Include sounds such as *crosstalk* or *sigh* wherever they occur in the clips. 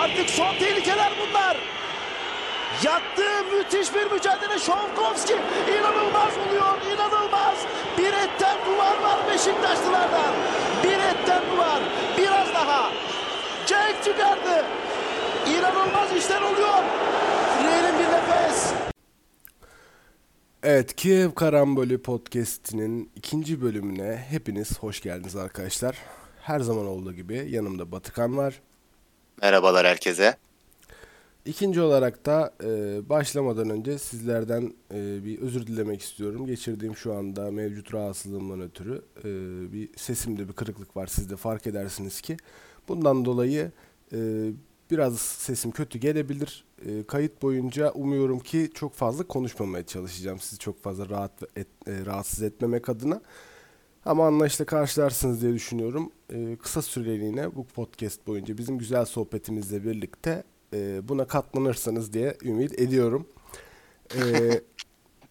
Artık son tehlikeler bunlar. Yattı müthiş bir mücadele. Şovkovski inanılmaz oluyor inanılmaz. Bir etten duvar var Beşiktaşlılardan. Bir etten duvar biraz daha. Cenk çıkardı. İnanılmaz işler oluyor. Frey'nin bir nefes. Evet, Kiev Karambolü podcast'inin ikinci bölümüne hepiniz hoş geldiniz arkadaşlar. Her zaman olduğu gibi yanımda Batıkan var. Merhabalar herkese. İkinci olarak da e, başlamadan önce sizlerden e, bir özür dilemek istiyorum. Geçirdiğim şu anda mevcut rahatsızlığımdan ötürü e, bir sesimde bir kırıklık var. Siz de fark edersiniz ki. Bundan dolayı e, biraz sesim kötü gelebilir. E, kayıt boyunca umuyorum ki çok fazla konuşmamaya çalışacağım. Sizi çok fazla rahat et, e, rahatsız etmemek adına. Ama anlayışla karşılarsınız diye düşünüyorum. E, kısa süreliğine bu podcast boyunca bizim güzel sohbetimizle birlikte e, buna katlanırsanız diye ümit ediyorum. E, *laughs*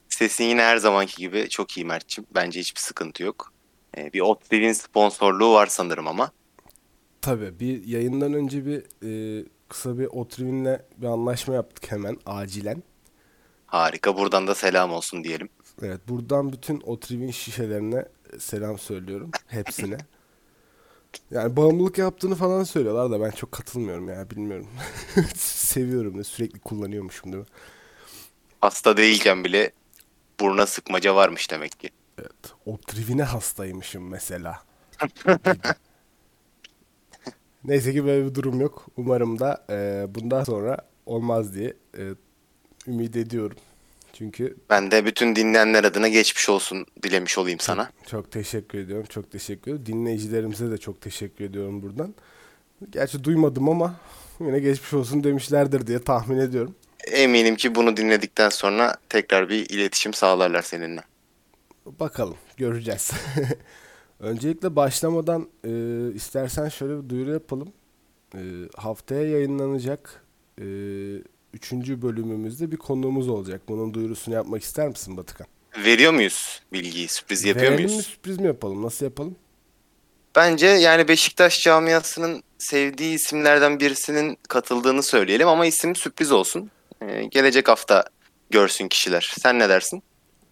Sesin yine her zamanki gibi çok iyi Mert'ciğim. Bence hiçbir sıkıntı yok. Ee, bir Otliv'in sponsorluğu var sanırım ama. tabii bir yayından önce bir e, kısa bir Otrivin'le bir anlaşma yaptık hemen acilen. Harika. Buradan da selam olsun diyelim. Evet buradan bütün Otrivin şişelerine selam söylüyorum. Hepsine. Yani bağımlılık yaptığını falan söylüyorlar da ben çok katılmıyorum ya bilmiyorum. *laughs* Seviyorum da sürekli kullanıyormuşum değil mi? Hasta değilken bile buruna sıkmaca varmış demek ki. Evet. Otrivin'e hastaymışım mesela. *laughs* Neyse ki böyle bir durum yok. Umarım da e, bundan sonra olmaz diye e, ümit ediyorum. Çünkü Ben de bütün dinleyenler adına geçmiş olsun dilemiş olayım sana. çok teşekkür ediyorum. Çok teşekkür ediyorum. Dinleyicilerimize de çok teşekkür ediyorum buradan. Gerçi duymadım ama yine geçmiş olsun demişlerdir diye tahmin ediyorum. Eminim ki bunu dinledikten sonra tekrar bir iletişim sağlarlar seninle. Bakalım göreceğiz. *laughs* Öncelikle başlamadan e, istersen şöyle bir duyuru yapalım. E, haftaya yayınlanacak e, üçüncü bölümümüzde bir konuğumuz olacak. Bunun duyurusunu yapmak ister misin Batıkan? Veriyor muyuz bilgiyi? Sürpriz yapıyor Verelim mi muyuz? sürpriz mi yapalım? Nasıl yapalım? Bence yani Beşiktaş camiasının sevdiği isimlerden birisinin katıldığını söyleyelim ama isim sürpriz olsun. Ee, gelecek hafta görsün kişiler. Sen ne dersin?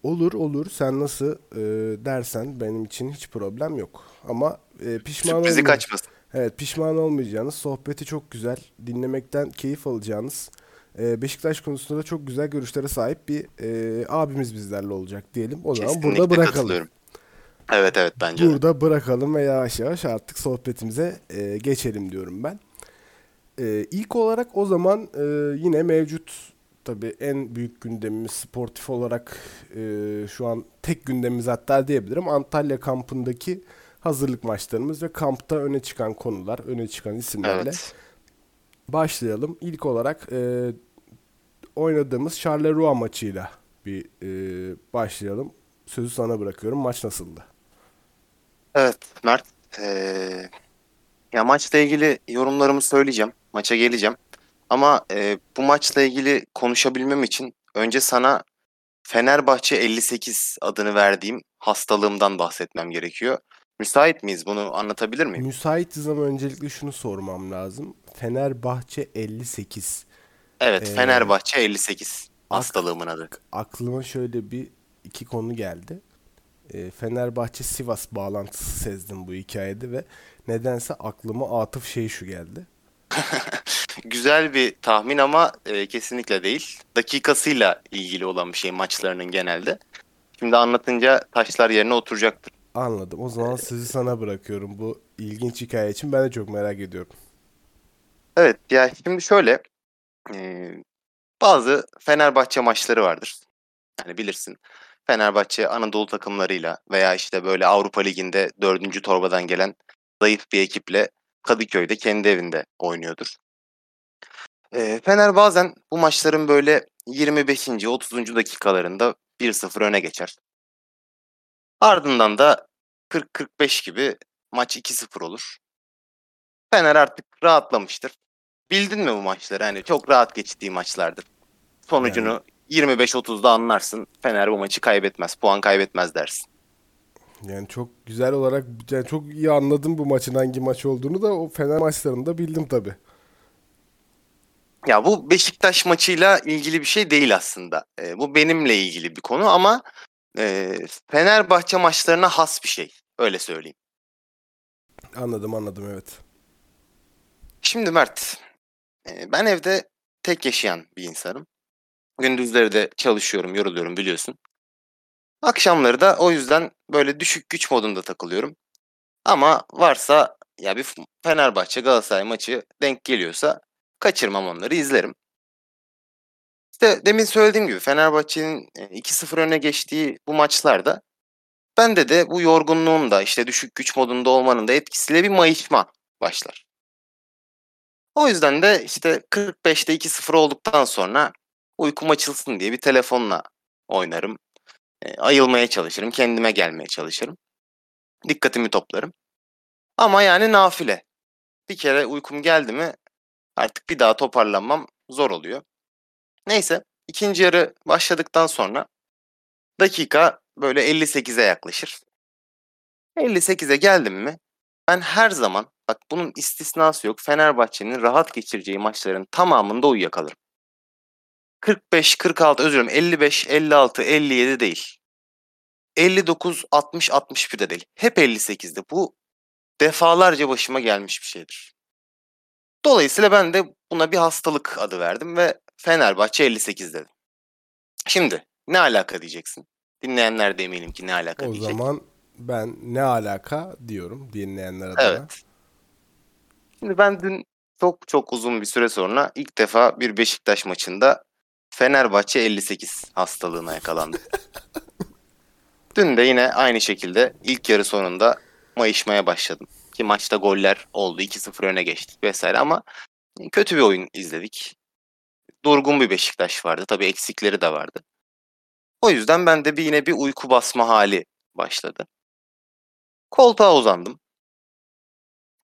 Olur olur. Sen nasıl e, dersen benim için hiç problem yok. Ama e, pişman Sürprizi olmayın. kaçmasın. Evet pişman olmayacağınız, sohbeti çok güzel, dinlemekten keyif alacağınız, e, Beşiktaş konusunda da çok güzel görüşlere sahip bir e, abimiz bizlerle olacak diyelim. O zaman Kesinlikle burada bırakalım. Evet evet bence de. Burada bırakalım ve yavaş yavaş artık sohbetimize e, geçelim diyorum ben. E, ilk olarak o zaman e, yine mevcut tabii en büyük gündemimiz sportif olarak e, şu an tek gündemimiz hatta diyebilirim. Antalya kampındaki hazırlık maçlarımız ve kampta öne çıkan konular, öne çıkan isimlerle Evet. Başlayalım. İlk olarak e, oynadığımız Charleroi maçıyla bir e, başlayalım. Sözü sana bırakıyorum. Maç nasıldı? Evet Mert. ee, ya maçla ilgili yorumlarımı söyleyeceğim. Maça geleceğim. Ama ee, bu maçla ilgili konuşabilmem için önce sana Fenerbahçe 58 adını verdiğim hastalığımdan bahsetmem gerekiyor. Müsait miyiz? Bunu anlatabilir miyim? Müsaitiz ama öncelikle şunu sormam lazım. Fenerbahçe 58. Evet, Ee, Fenerbahçe 58 ak- hastalığımın adı. Aklıma şöyle bir iki konu geldi. E, Fenerbahçe Sivas bağlantısı sezdim bu hikayede ve nedense aklıma Atıf şey şu geldi. *laughs* Güzel bir tahmin ama e, kesinlikle değil. Dakikasıyla ilgili olan bir şey maçlarının genelde. Şimdi anlatınca taşlar yerine oturacaktır. Anladım. O zaman sözü sana bırakıyorum bu ilginç hikaye için. Ben de çok merak ediyorum. Evet, ya şimdi şöyle e, bazı Fenerbahçe maçları vardır. Yani bilirsin. Fenerbahçe Anadolu takımlarıyla veya işte böyle Avrupa Ligi'nde dördüncü torbadan gelen zayıf bir ekiple Kadıköy'de kendi evinde oynuyordur. E, Fener bazen bu maçların böyle 25. 30. dakikalarında 1-0 öne geçer. Ardından da 40-45 gibi maç 2-0 olur. Fener artık rahatlamıştır. Bildin mi bu maçları? Hani çok rahat geçtiği maçlardır. Sonucunu 25-30'da anlarsın. Fener bu maçı kaybetmez. Puan kaybetmez dersin. Yani çok güzel olarak yani çok iyi anladım bu maçın hangi maç olduğunu da o Fener maçlarında bildim tabii. Ya bu Beşiktaş maçıyla ilgili bir şey değil aslında. Ee, bu benimle ilgili bir konu ama e, Fenerbahçe maçlarına has bir şey. Öyle söyleyeyim. Anladım anladım evet. Şimdi Mert, e, ben evde tek yaşayan bir insanım. Gündüzleri de çalışıyorum, yoruluyorum biliyorsun. Akşamları da o yüzden böyle düşük güç modunda takılıyorum. Ama varsa ya bir Fenerbahçe Galatasaray maçı denk geliyorsa kaçırmam onları izlerim. İşte demin söylediğim gibi Fenerbahçe'nin e, 2-0 öne geçtiği bu maçlarda bende de bu yorgunluğun da işte düşük güç modunda olmanın da etkisiyle bir mayışma başlar. O yüzden de işte 45'te 2-0 olduktan sonra uykum açılsın diye bir telefonla oynarım. E, ayılmaya çalışırım, kendime gelmeye çalışırım. Dikkatimi toplarım. Ama yani nafile. Bir kere uykum geldi mi artık bir daha toparlanmam zor oluyor. Neyse ikinci yarı başladıktan sonra dakika böyle 58'e yaklaşır. 58'e geldim mi ben her zaman bak bunun istisnası yok Fenerbahçe'nin rahat geçireceği maçların tamamında uyuyakalırım. 45, 46 özür dilerim 55, 56, 57 değil. 59, 60, 61 de değil. Hep 58'de. Bu defalarca başıma gelmiş bir şeydir. Dolayısıyla ben de buna bir hastalık adı verdim ve Fenerbahçe 58 dedim. Şimdi ne alaka diyeceksin? Dinleyenler de eminim ki ne alaka O diyecek. zaman ben ne alaka diyorum dinleyenler adına. Evet. Şimdi ben dün çok çok uzun bir süre sonra ilk defa bir Beşiktaş maçında Fenerbahçe 58 hastalığına yakalandım. *laughs* dün de yine aynı şekilde ilk yarı sonunda mayışmaya başladım. Ki maçta goller oldu. 2-0 öne geçtik vesaire ama kötü bir oyun izledik. Durgun bir Beşiktaş vardı. Tabii eksikleri de vardı. O yüzden ben de bir yine bir uyku basma hali başladı. Koltuğa uzandım.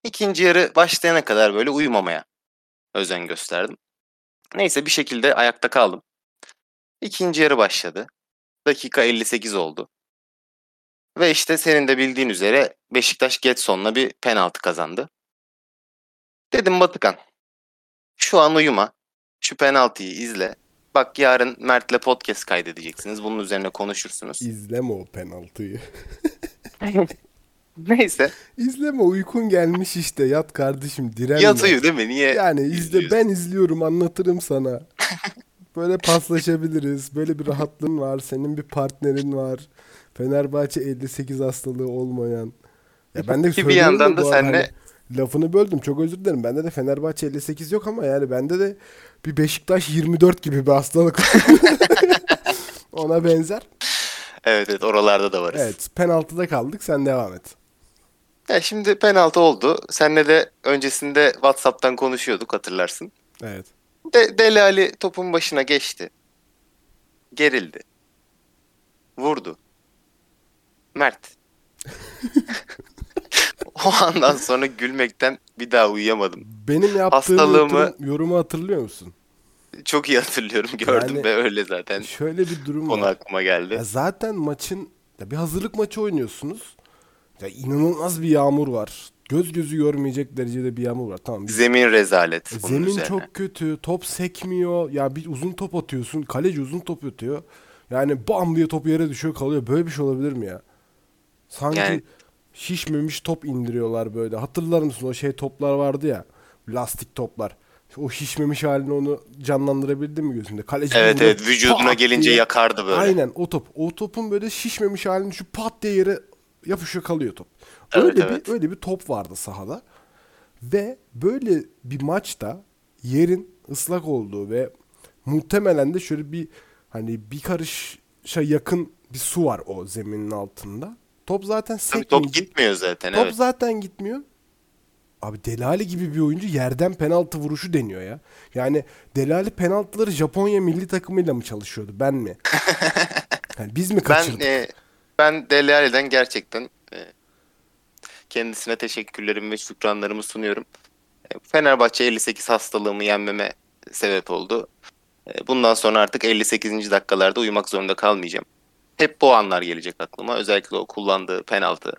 İkinci yarı başlayana kadar böyle uyumamaya özen gösterdim. Neyse bir şekilde ayakta kaldım. İkinci yarı başladı. Dakika 58 oldu. Ve işte senin de bildiğin üzere Beşiktaş Getson'la bir penaltı kazandı. Dedim Batıkan. Şu an uyuma. Şu penaltıyı izle. Bak yarın Mert'le podcast kaydedeceksiniz. Bunun üzerine konuşursunuz. İzleme o penaltıyı. *laughs* Neyse. İzleme uykun gelmiş işte yat kardeşim direnme. Yat uyu değil mi? Niye? Yani izle izliyorsun? ben izliyorum anlatırım sana. *laughs* Böyle paslaşabiliriz. Böyle bir rahatlığın var. Senin bir partnerin var. Fenerbahçe 58 hastalığı olmayan. Ya ben de Ki bir yandan da senle- hani lafını böldüm. Çok özür dilerim. Bende de Fenerbahçe 58 yok ama yani bende de bir Beşiktaş 24 gibi bir hastalık. *laughs* Ona benzer. Evet evet oralarda da varız. Evet penaltıda kaldık. Sen devam et. Ya şimdi penaltı oldu. Senle de öncesinde WhatsApp'tan konuşuyorduk hatırlarsın. Evet. De Deli Ali topun başına geçti. Gerildi. Vurdu. Mert. *laughs* o andan sonra gülmekten bir daha uyuyamadım. Benim yaptığım Hastalığımı- yorum- yorumu hatırlıyor musun? Çok iyi hatırlıyorum gördüm Yani- ve öyle zaten Şöyle bir durum konu var. aklıma geldi. Ya zaten maçın ya bir hazırlık maçı oynuyorsunuz. Ya inanılmaz bir yağmur var. Göz gözü görmeyecek derecede bir yağmur var. Tamam. biz- Zemin rezalet Zemin üzerine. çok kötü. Top sekmiyor. Ya bir uzun top atıyorsun. Kaleci uzun top atıyor. Yani bam diye top yere düşüyor kalıyor. Böyle bir şey olabilir mi ya? Sanki Yani- şişmemiş top indiriyorlar böyle. Hatırlar mısın o şey toplar vardı ya. Lastik toplar. O şişmemiş halini onu canlandırabildin mi gözünde? Kaleci Evet evet vücuduna pat gelince diye- yakardı böyle. Aynen o top. O topun böyle şişmemiş halini şu pat diye yere yapışıyor kalıyor top. Evet, Öyle evet. bir öyle bir top vardı sahada. Ve böyle bir maçta yerin ıslak olduğu ve muhtemelen de şöyle bir hani bir karışa yakın bir su var o zeminin altında. Top zaten Tabii sekmeyecek. top gitmiyor zaten Top evet. zaten gitmiyor. Abi Delali gibi bir oyuncu yerden penaltı vuruşu deniyor ya. Yani Delali penaltıları Japonya milli takımıyla mı çalışıyordu ben mi? *laughs* Yani biz mi Ben kaçırdık? e, ben Dele Alli'den gerçekten e, kendisine teşekkürlerimi ve şükranlarımı sunuyorum. E, Fenerbahçe 58 hastalığımı yenmeme sebep oldu. E, bundan sonra artık 58. dakikalarda uyumak zorunda kalmayacağım. Hep bu anlar gelecek aklıma. Özellikle o kullandığı penaltı.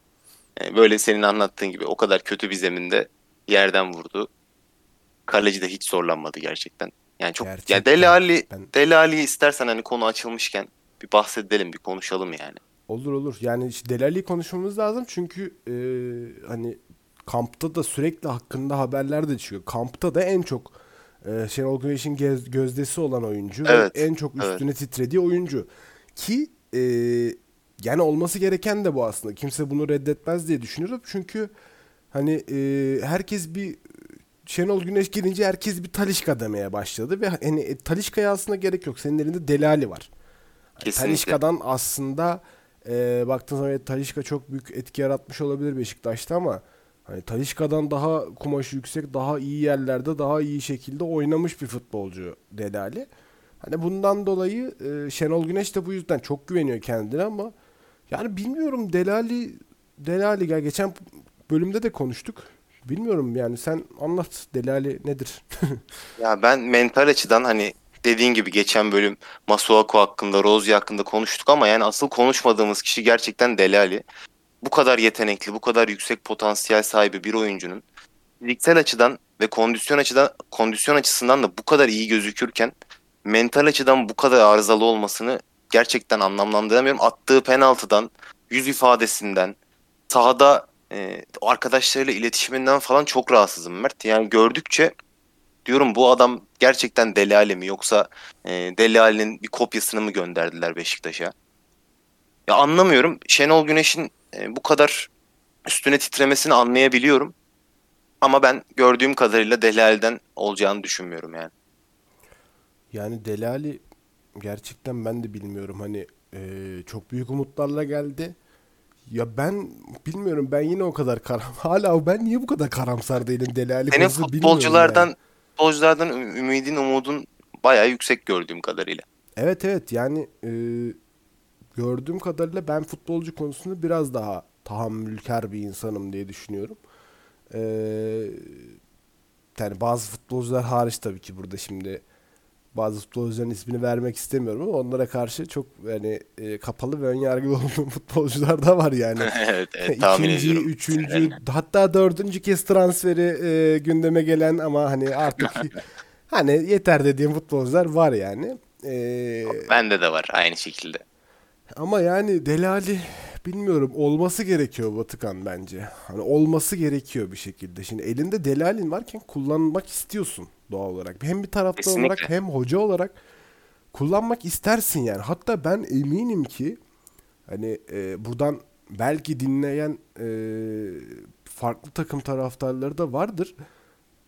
Böyle senin anlattığın gibi o kadar kötü bir zeminde yerden vurdu. Kaleci de hiç zorlanmadı gerçekten. Yani çok Gerçekten. Dele Alli Ben- Alli'yi istersen hani konu açılmışken bir bahsedelim, bir konuşalım yani. Olur olur. Yani işte Delali konuşmamız lazım çünkü e, hani kampta da sürekli hakkında haberler de çıkıyor. Kampta da en çok e, Şenol Güneş'in gez- gözdesi olan oyuncu Evet, ve en çok evet. üstüne titrediği oyuncu. Ki e, yani olması gereken de bu aslında. Kimse bunu reddetmez diye düşünüyorum. Çünkü hani e, herkes bir Şenol Güneş gelince herkes bir Talişka demeye başladı ve hani e, Talişka'ya aslında gerek yok. Senin elinde Delali var. Kesinlikle. Talişka'dan aslında e, baktığın zaman evet, Talişka çok büyük etki yaratmış olabilir Beşiktaş'ta ama hani Talişka'dan daha kumaşı yüksek, daha iyi yerlerde, daha iyi şekilde oynamış bir futbolcu Delali. Hani bundan dolayı e, Şenol Güneş de bu yüzden çok güveniyor kendine ama yani bilmiyorum Delali Delali ya geçen bölümde de konuştuk. Bilmiyorum yani sen anlat Delali nedir? *laughs* Ya ben mental açıdan hani dediğin gibi geçen bölüm Masuaku hakkında, Rozier hakkında konuştuk ama yani asıl konuşmadığımız kişi gerçekten Dele Alli. Bu kadar yetenekli, bu kadar yüksek potansiyel sahibi bir oyuncunun fiziksel açıdan ve kondisyon açıdan kondisyon açısından da bu kadar iyi gözükürken mental açıdan bu kadar arızalı olmasını gerçekten anlamlandıramıyorum. Attığı penaltıdan, yüz ifadesinden, sahada e, arkadaşlarıyla iletişiminden falan çok rahatsızım Mert. Yani gördükçe diyorum bu adam gerçekten Dele Alli mi yoksa e, Dele Alli'nin bir kopyasını mı gönderdiler Beşiktaş'a? Ya anlamıyorum. Şenol Güneş'in e, bu kadar üstüne titremesini anlayabiliyorum. Ama ben gördüğüm kadarıyla Alli'den olacağını düşünmüyorum yani. Yani Delali gerçekten ben de bilmiyorum hani e, çok büyük umutlarla geldi. Ya ben bilmiyorum ben yine o kadar karam *laughs* hala ben niye bu kadar karamsar değilim Delali Senin futbolculardan yani. futbolculardan ümidin, umudun bayağı yüksek gördüğüm kadarıyla. Evet evet yani e, gördüğüm kadarıyla ben futbolcu konusunda biraz daha tahammülkar bir insanım diye düşünüyorum. E, yani bazı futbolcular hariç tabii ki burada şimdi bazı futbolcuların ismini vermek istemiyorum ama onlara karşı çok yani e, kapalı ve önyargılı *laughs* olduğum futbolcular da var yani. *laughs* evet, evet tahmin İkinci, ediyorum. üçüncü, hatta dördüncü kez transferi e, gündeme gelen ama hani artık *laughs* hani yeter dediğim futbolcular var yani. E, Bende de var aynı şekilde. ama yani Delali bilmiyorum olması gerekiyor Batıkan bence. Hani olması gerekiyor bir şekilde. Şimdi elinde Delalin varken kullanmak istiyorsun doğal olarak. Hem bir taraftar Kesinlikle. olarak hem hoca olarak kullanmak istersin yani. Hatta ben eminim ki hani e, buradan belki dinleyen e, farklı takım taraftarları da vardır.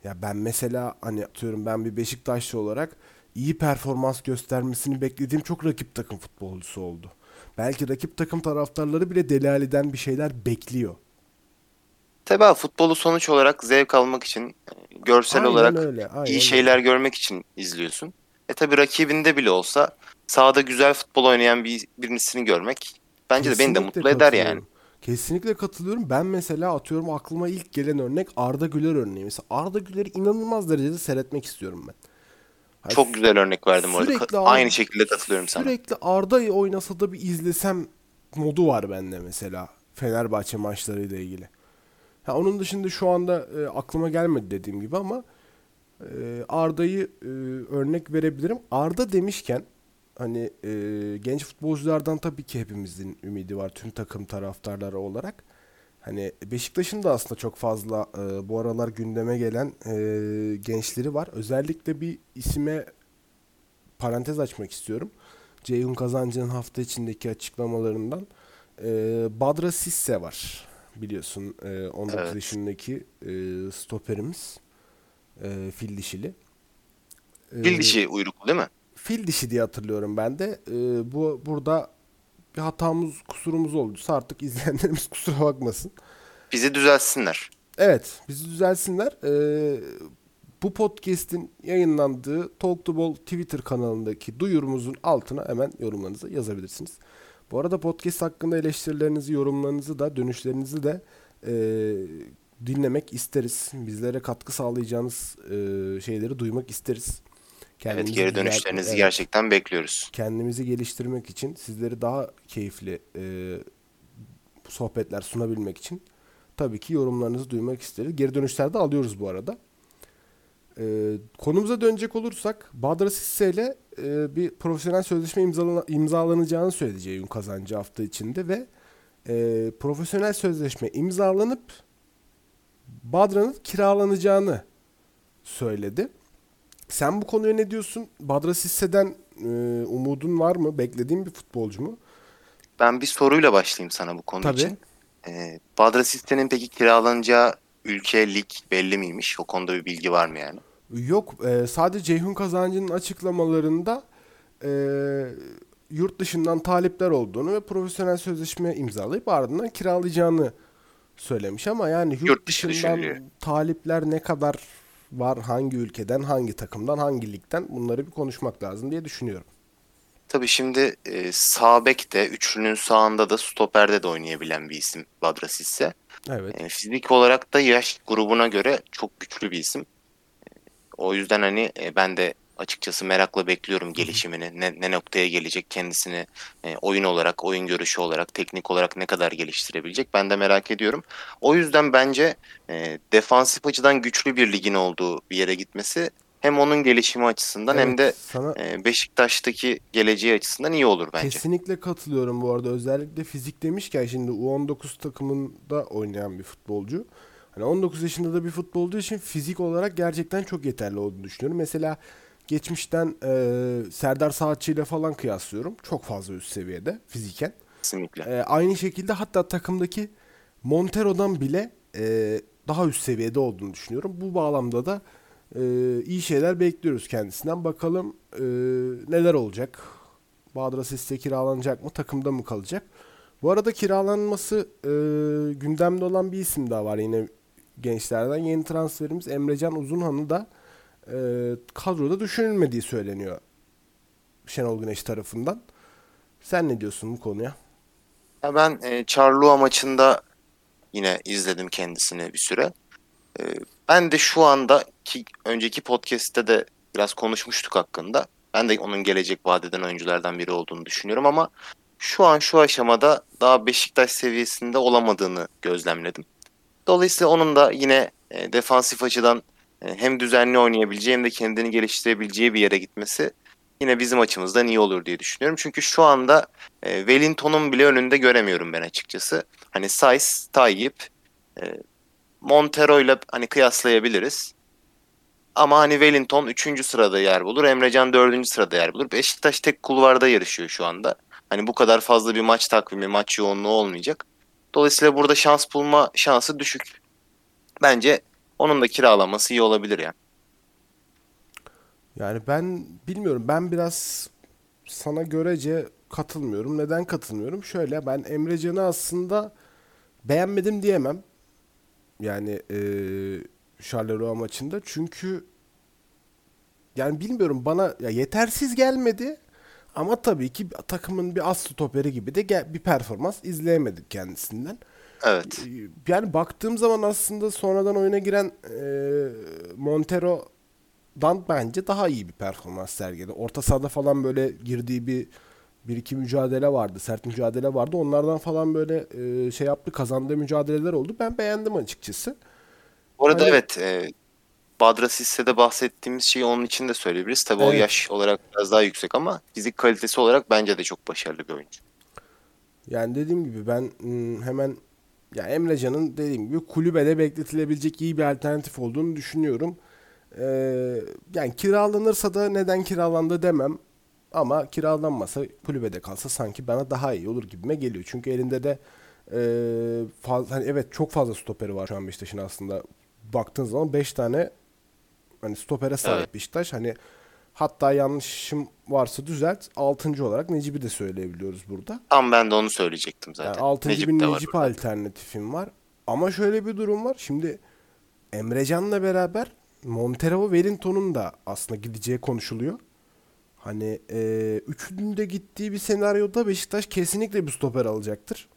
Ya ben mesela hani atıyorum ben bir Beşiktaşlı olarak iyi performans göstermesini beklediğim çok rakip takım futbolcusu oldu. Belki rakip takım taraftarları bile Delali'den bir şeyler bekliyor. Tabii abi, futbolu sonuç olarak zevk almak için, e, görsel Aynen olarak öyle, aynen iyi öyle. şeyler görmek için izliyorsun. E tabii rakibinde bile olsa sahada güzel futbol oynayan bir birisini görmek bence de beni de Kesinlikle mutlu eder yani. Kesinlikle katılıyorum. Ben mesela atıyorum aklıma ilk gelen örnek Arda Güler örneği. Mesela Arda Güler'i inanılmaz derecede seyretmek istiyorum ben. Hani Çok güzel örnek verdim orada. Aynı şekilde katılıyorum sana. Sürekli Arda oynasa da bir izlesem modu var bende mesela Fenerbahçe maçlarıyla ilgili. Ha, onun dışında şu anda e, aklıma gelmedi dediğim gibi ama e, Arda'yı e, örnek verebilirim. Arda demişken hani e, genç futbolculardan tabii ki hepimizin ümidi var tüm takım taraftarları olarak. Hani Beşiktaş'ın da aslında çok fazla e, bu aralar gündeme gelen e, gençleri var. Özellikle bir isime parantez açmak istiyorum. Ceyhun Kazancı'nın hafta içindeki açıklamalarından e, Badra Sisse var. Biliyorsun e, 19 Evet. yaşındaki e, stoperimiz. E, fil dişili. E, Fil dişi uyruklu değil mi? Fil dişi diye hatırlıyorum ben de. E, bu burada bir hatamız, kusurumuz olduysa artık izleyenlerimiz *laughs* kusura bakmasın. Bizi düzeltsinler. Evet, bizi düzelsinler. Ee, bu podcast'in yayınlandığı Talk to Ball Twitter kanalındaki duyurumuzun altına hemen yorumlarınızı yazabilirsiniz. Bu arada podcast hakkında eleştirilerinizi, yorumlarınızı da, dönüşlerinizi de e, dinlemek isteriz. Bizlere katkı sağlayacağınız e, şeyleri duymak isteriz. Evet Kendimizi geri düzelt- dönüşlerinizi evet gerçekten bekliyoruz. kendimizi geliştirmek için, sizleri daha keyifli e, sohbetler sunabilmek için tabii ki yorumlarınızı duymak isteriz. Geri dönüşler de alıyoruz bu arada. Ee, konumuza dönecek olursak Badra Sisse ile e, bir profesyonel sözleşme imzalana- imzalanacağını söyledi Ceyhun Kazancı hafta içinde ve e, profesyonel sözleşme imzalanıp Badra'nın kiralanacağını söyledi. Sen bu konuya ne diyorsun? Badra Sisse'den e, umudun var mı? Beklediğin bir futbolcu mu? Ben bir soruyla başlayayım sana bu konu Tabii. için. Ee, Badra Siste'nin peki kiralanacağı ülke, lig belli miymiş? O konuda bir bilgi var mı yani? Yok, e, sadece Ceyhun Kazancı'nın açıklamalarında e, yurt dışından talipler olduğunu ve profesyonel sözleşme imzalayıp ardından kiralayacağını söylemiş ama yani yurt, Yurt dışı dışından düşünülüyor. talipler ne kadar var, hangi ülkeden, hangi takımdan, hangi ligden bunları bir konuşmak lazım diye düşünüyorum. Tabii şimdi e, sağ bekte, üçlünün sağında da stoperde de oynayabilen bir isim Badra Sisse. Evet. E, fizik olarak da yaş grubuna göre çok güçlü bir isim. E, O yüzden hani e, ben de açıkçası merakla bekliyorum gelişimini. Ne, ne noktaya gelecek kendisini e, oyun olarak, oyun görüşü olarak, teknik olarak ne kadar geliştirebilecek ben de merak ediyorum. O yüzden bence e, defansif açıdan güçlü bir ligin olduğu bir yere gitmesi hem onun gelişimi açısından hem Evet, de sana e, Beşiktaş'taki geleceği açısından iyi olur bence. Kesinlikle katılıyorum bu arada. Özellikle fizik demişken şimdi U19 takımında oynayan bir futbolcu. Hani 19 yaşında da bir futbolcu için fizik olarak gerçekten çok yeterli olduğunu düşünüyorum. Mesela geçmişten e, Serdar Saatçı ile falan kıyaslıyorum. Çok fazla üst seviyede fiziken. Kesinlikle. E, aynı şekilde hatta takımdaki Montero'dan bile e, daha üst seviyede olduğunu düşünüyorum. Bu bağlamda da e, iyi şeyler bekliyoruz kendisinden. Bakalım e, neler olacak? Bahadır Asis'te kiralanacak mı? Takımda mı kalacak? Bu arada kiralanması e, gündemde olan bir isim daha var yine gençlerden. Yeni transferimiz Emrecan Uzunhan'ı da e, kadroda düşünülmediği söyleniyor Şenol Güneş tarafından. Sen ne diyorsun bu konuya? Ya ben e, Çarlığa maçında yine izledim kendisini bir süre. E, ben de şu anda ki önceki podcast'te de biraz konuşmuştuk hakkında. Ben de onun gelecek vadeden oyunculardan biri olduğunu düşünüyorum ama şu an şu aşamada daha Beşiktaş seviyesinde olamadığını gözlemledim. Dolayısıyla onun da yine e, defansif açıdan hem düzenli oynayabileceği hem de kendini geliştirebileceği bir yere gitmesi yine bizim açımızdan iyi olur diye düşünüyorum. Çünkü şu anda e, Wellington'un bile önünde göremiyorum ben açıkçası. Hani Saiz, Tayyip, e, Montero ile hani kıyaslayabiliriz. Ama hani Wellington 3. sırada yer bulur. Emrecan 4. sırada yer bulur. Beşiktaş tek kulvarda yarışıyor şu anda. Hani bu kadar fazla bir maç takvimi, maç yoğunluğu olmayacak. Dolayısıyla burada şans bulma şansı düşük. Bence onun da kiralanması iyi olabilir yani. Yani ben bilmiyorum. Ben biraz sana görece katılmıyorum. Neden katılmıyorum? Şöyle ben Emrecan'ı aslında beğenmedim diyemem. Yani eee Charleroi maçında. Çünkü yani bilmiyorum bana ya yetersiz gelmedi. Ama tabii ki takımın bir as stoperi gibi de bir performans izleyemedik kendisinden. Evet. Yani baktığım zaman aslında sonradan oyuna giren e, Montero'dan bence daha iyi bir performans sergiledi. Orta sahada falan böyle girdiği bir bir iki mücadele vardı, sert mücadele vardı. Onlardan falan böyle e, şey yaptı, kazandığı mücadeleler oldu. Ben beğendim açıkçası. Bu arada Hani- evet e, Badra Sisse'de bahsettiğimiz şeyi onun için de söyleyebiliriz. Tabii o Evet. yaş olarak biraz daha yüksek ama fizik kalitesi olarak bence de çok başarılı bir oyuncu. Yani dediğim gibi ben mm, hemen ya Emrecan'ın dediğim gibi kulübede bekletilebilecek iyi bir alternatif olduğunu düşünüyorum. Ee, yani kiralanırsa da neden kiralandı demem. Ama kiralanmasa kulübede kalsa sanki bana daha iyi olur gibime geliyor. Çünkü elinde de e, fazla, hani evet çok fazla stoperi var şu an Beşiktaş'ın aslında. Baktığın zaman 5 tane hani stopere sahip Evet. Beşiktaş. Hani hatta yanlışım varsa düzelt. 6. olarak Necip'i de söyleyebiliyoruz burada. Tam ben de onu söyleyecektim zaten. Yani 6. Necip bir var Necip burada. alternatifim var. Ama şöyle bir durum var. Şimdi Emrecan'la beraber Montero Wellington'un da aslında gideceği konuşuluyor. Hani e, üçünün de gittiği bir senaryoda Beşiktaş kesinlikle bir stoper alacaktır.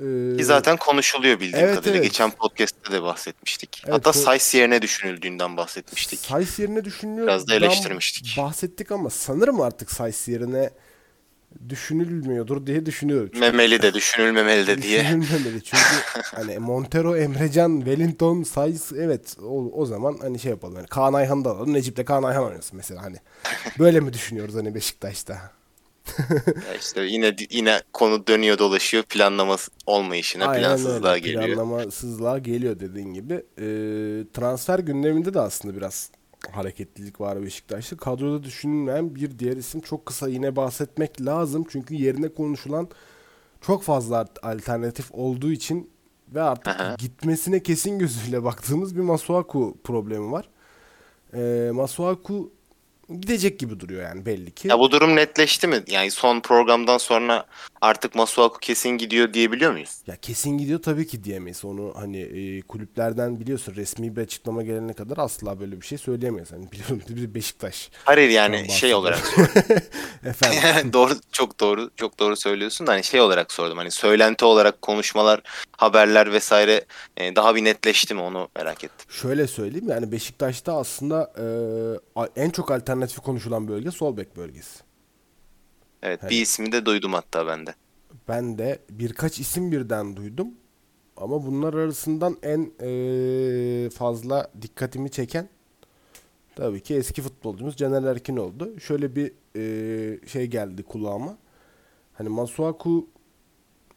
E, Ki zaten konuşuluyor bildiğim Evet, kadarıyla. evet. Geçen podcast'te de bahsetmiştik. Evet, Hatta o- Saiz yerine düşünüldüğünden bahsetmiştik. Sayıs yerine düşünülüyor. Biraz da eleştirmiştik. Bahsettik ama sanırım artık Sayıs yerine düşünülmüyordur diye düşünüyorum. Çünkü Memeli de düşünülmemeli de diye. Düşünülmemeli çünkü *laughs* hani Montero, Emrecan, Wellington, Saiz evet o, o zaman hani şey yapalım. Yani Kaan Ayhan'ı da alalım. Necip de Kaan Ayhan oynasın mesela hani. *laughs* Böyle mi düşünüyoruz hani Beşiktaş'ta? Ya işte yine yine konu dönüyor dolaşıyor planlaması olmayışına, Aynen plansızlığa öyle. geliyor. Planlamasızlığa geliyor dediğin gibi. Ee, transfer gündeminde de aslında biraz hareketlilik var Beşiktaş'ta. Kadroda düşünülmeyen bir diğer isim çok kısa yine bahsetmek lazım. Çünkü yerine konuşulan çok fazla alternatif olduğu için ve artık Aha. gitmesine kesin gözüyle baktığımız bir Masuaku problemi var. Ee, Masuaku gidecek gibi duruyor yani belli ki. Ya bu durum netleşti mi? Yani son programdan sonra artık Masuaku kesin gidiyor diyebiliyor muyuz? Ya kesin gidiyor tabii ki diyemeyiz. Onu hani e, kulüplerden biliyorsun resmi bir açıklama gelene kadar asla böyle bir şey söyleyemeyiz. Hani biliyorum *laughs* bir Beşiktaş. Hayır yani şey olarak *laughs* Efendim. *laughs* doğru çok doğru çok doğru söylüyorsun da hani şey olarak sordum hani söylenti olarak konuşmalar haberler vesaire e, daha bir netleşti mi onu merak ettim. Şöyle söyleyeyim yani Beşiktaş'ta aslında e, en çok alternatifi konuşulan bölge sol bek bölgesi. Evet Hani- bir ismi de duydum hatta ben de. Ben de birkaç isim birden duydum. Ama bunlar arasından en e, fazla dikkatimi çeken tabii ki eski futbolcumuz Caner Erkin oldu. Şöyle bir e, şey geldi kulağıma. Hani Masuaku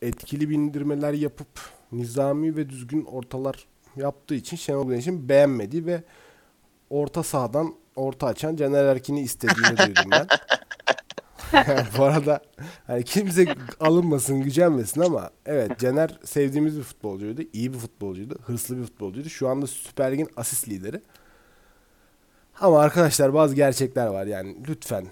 etkili bindirmeler yapıp nizami ve düzgün ortalar yaptığı için Şenol Güneş'in beğenmediği ve orta sahadan orta açan Caner Erkin'i istediğini *laughs* duydum ben. Bu arada hani kimse alınmasın, gücenmesin ama evet Caner sevdiğimiz bir futbolcuydu. iyi bir futbolcuydu. Hırslı bir futbolcuydu. Şu anda Süper Lig'in asist lideri. Ama arkadaşlar bazı gerçekler var yani lütfen.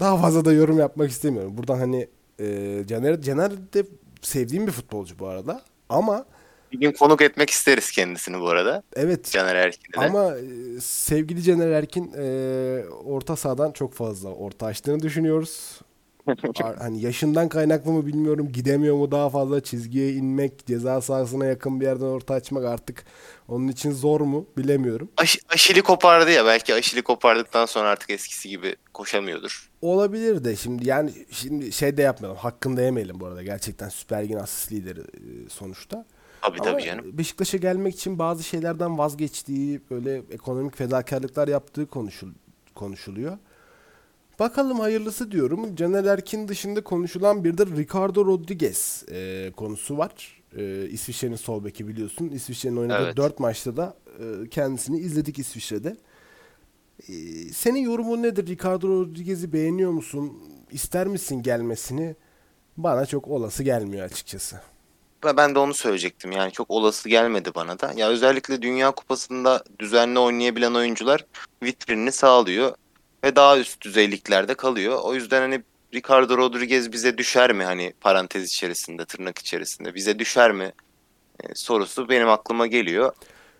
Daha fazla da yorum yapmak istemiyorum. Buradan hani e, Caner, Caner de sevdiğim bir futbolcu bu arada. Ama Bir gün konuk etmek isteriz kendisini bu arada. evet Caner Erkin'i de. ama e, sevgili Caner Erkin e, orta sahadan çok fazla orta açtığını düşünüyoruz. *laughs* Hani yaşından kaynaklı mı bilmiyorum. Gidemiyor mu daha fazla çizgiye inmek, ceza sahasına yakın bir yerden orta açmak artık onun için zor mu bilemiyorum. Aş- aşili kopardı ya belki aşili kopardıktan sonra artık eskisi gibi koşamıyordur. Olabilir de şimdi yani şimdi şey de yapmayalım. Hakkını da yemeyelim bu arada. Gerçekten Süper Lig'in asist lideri e, sonuçta. Tabii Ama tabii canım. Beşiktaş'a gelmek için bazı şeylerden vazgeçtiği, böyle ekonomik fedakarlıklar yaptığı konuşul konuşuluyor. Bakalım hayırlısı diyorum. Caner Erkin dışında konuşulan bir de Ricardo Rodriguez e, konusu var. E, İsviçre'nin sol beki biliyorsun. İsviçre'nin oynadığı Evet. 4 maçta da e, kendisini izledik İsviçre'de. E, senin yorumun nedir? Ricardo Rodriguez'i beğeniyor musun? İster misin gelmesini? Bana çok olası gelmiyor açıkçası. Ben de onu söyleyecektim. Yani çok olası gelmedi bana da. Ya özellikle Dünya Kupası'nda düzenli oynayabilen oyuncular vitrinini sağlıyor ve daha üst düzeyliklerde kalıyor. O yüzden hani Ricardo Rodriguez bize düşer mi hani parantez içerisinde, tırnak içerisinde bize düşer mi e, sorusu benim aklıma geliyor.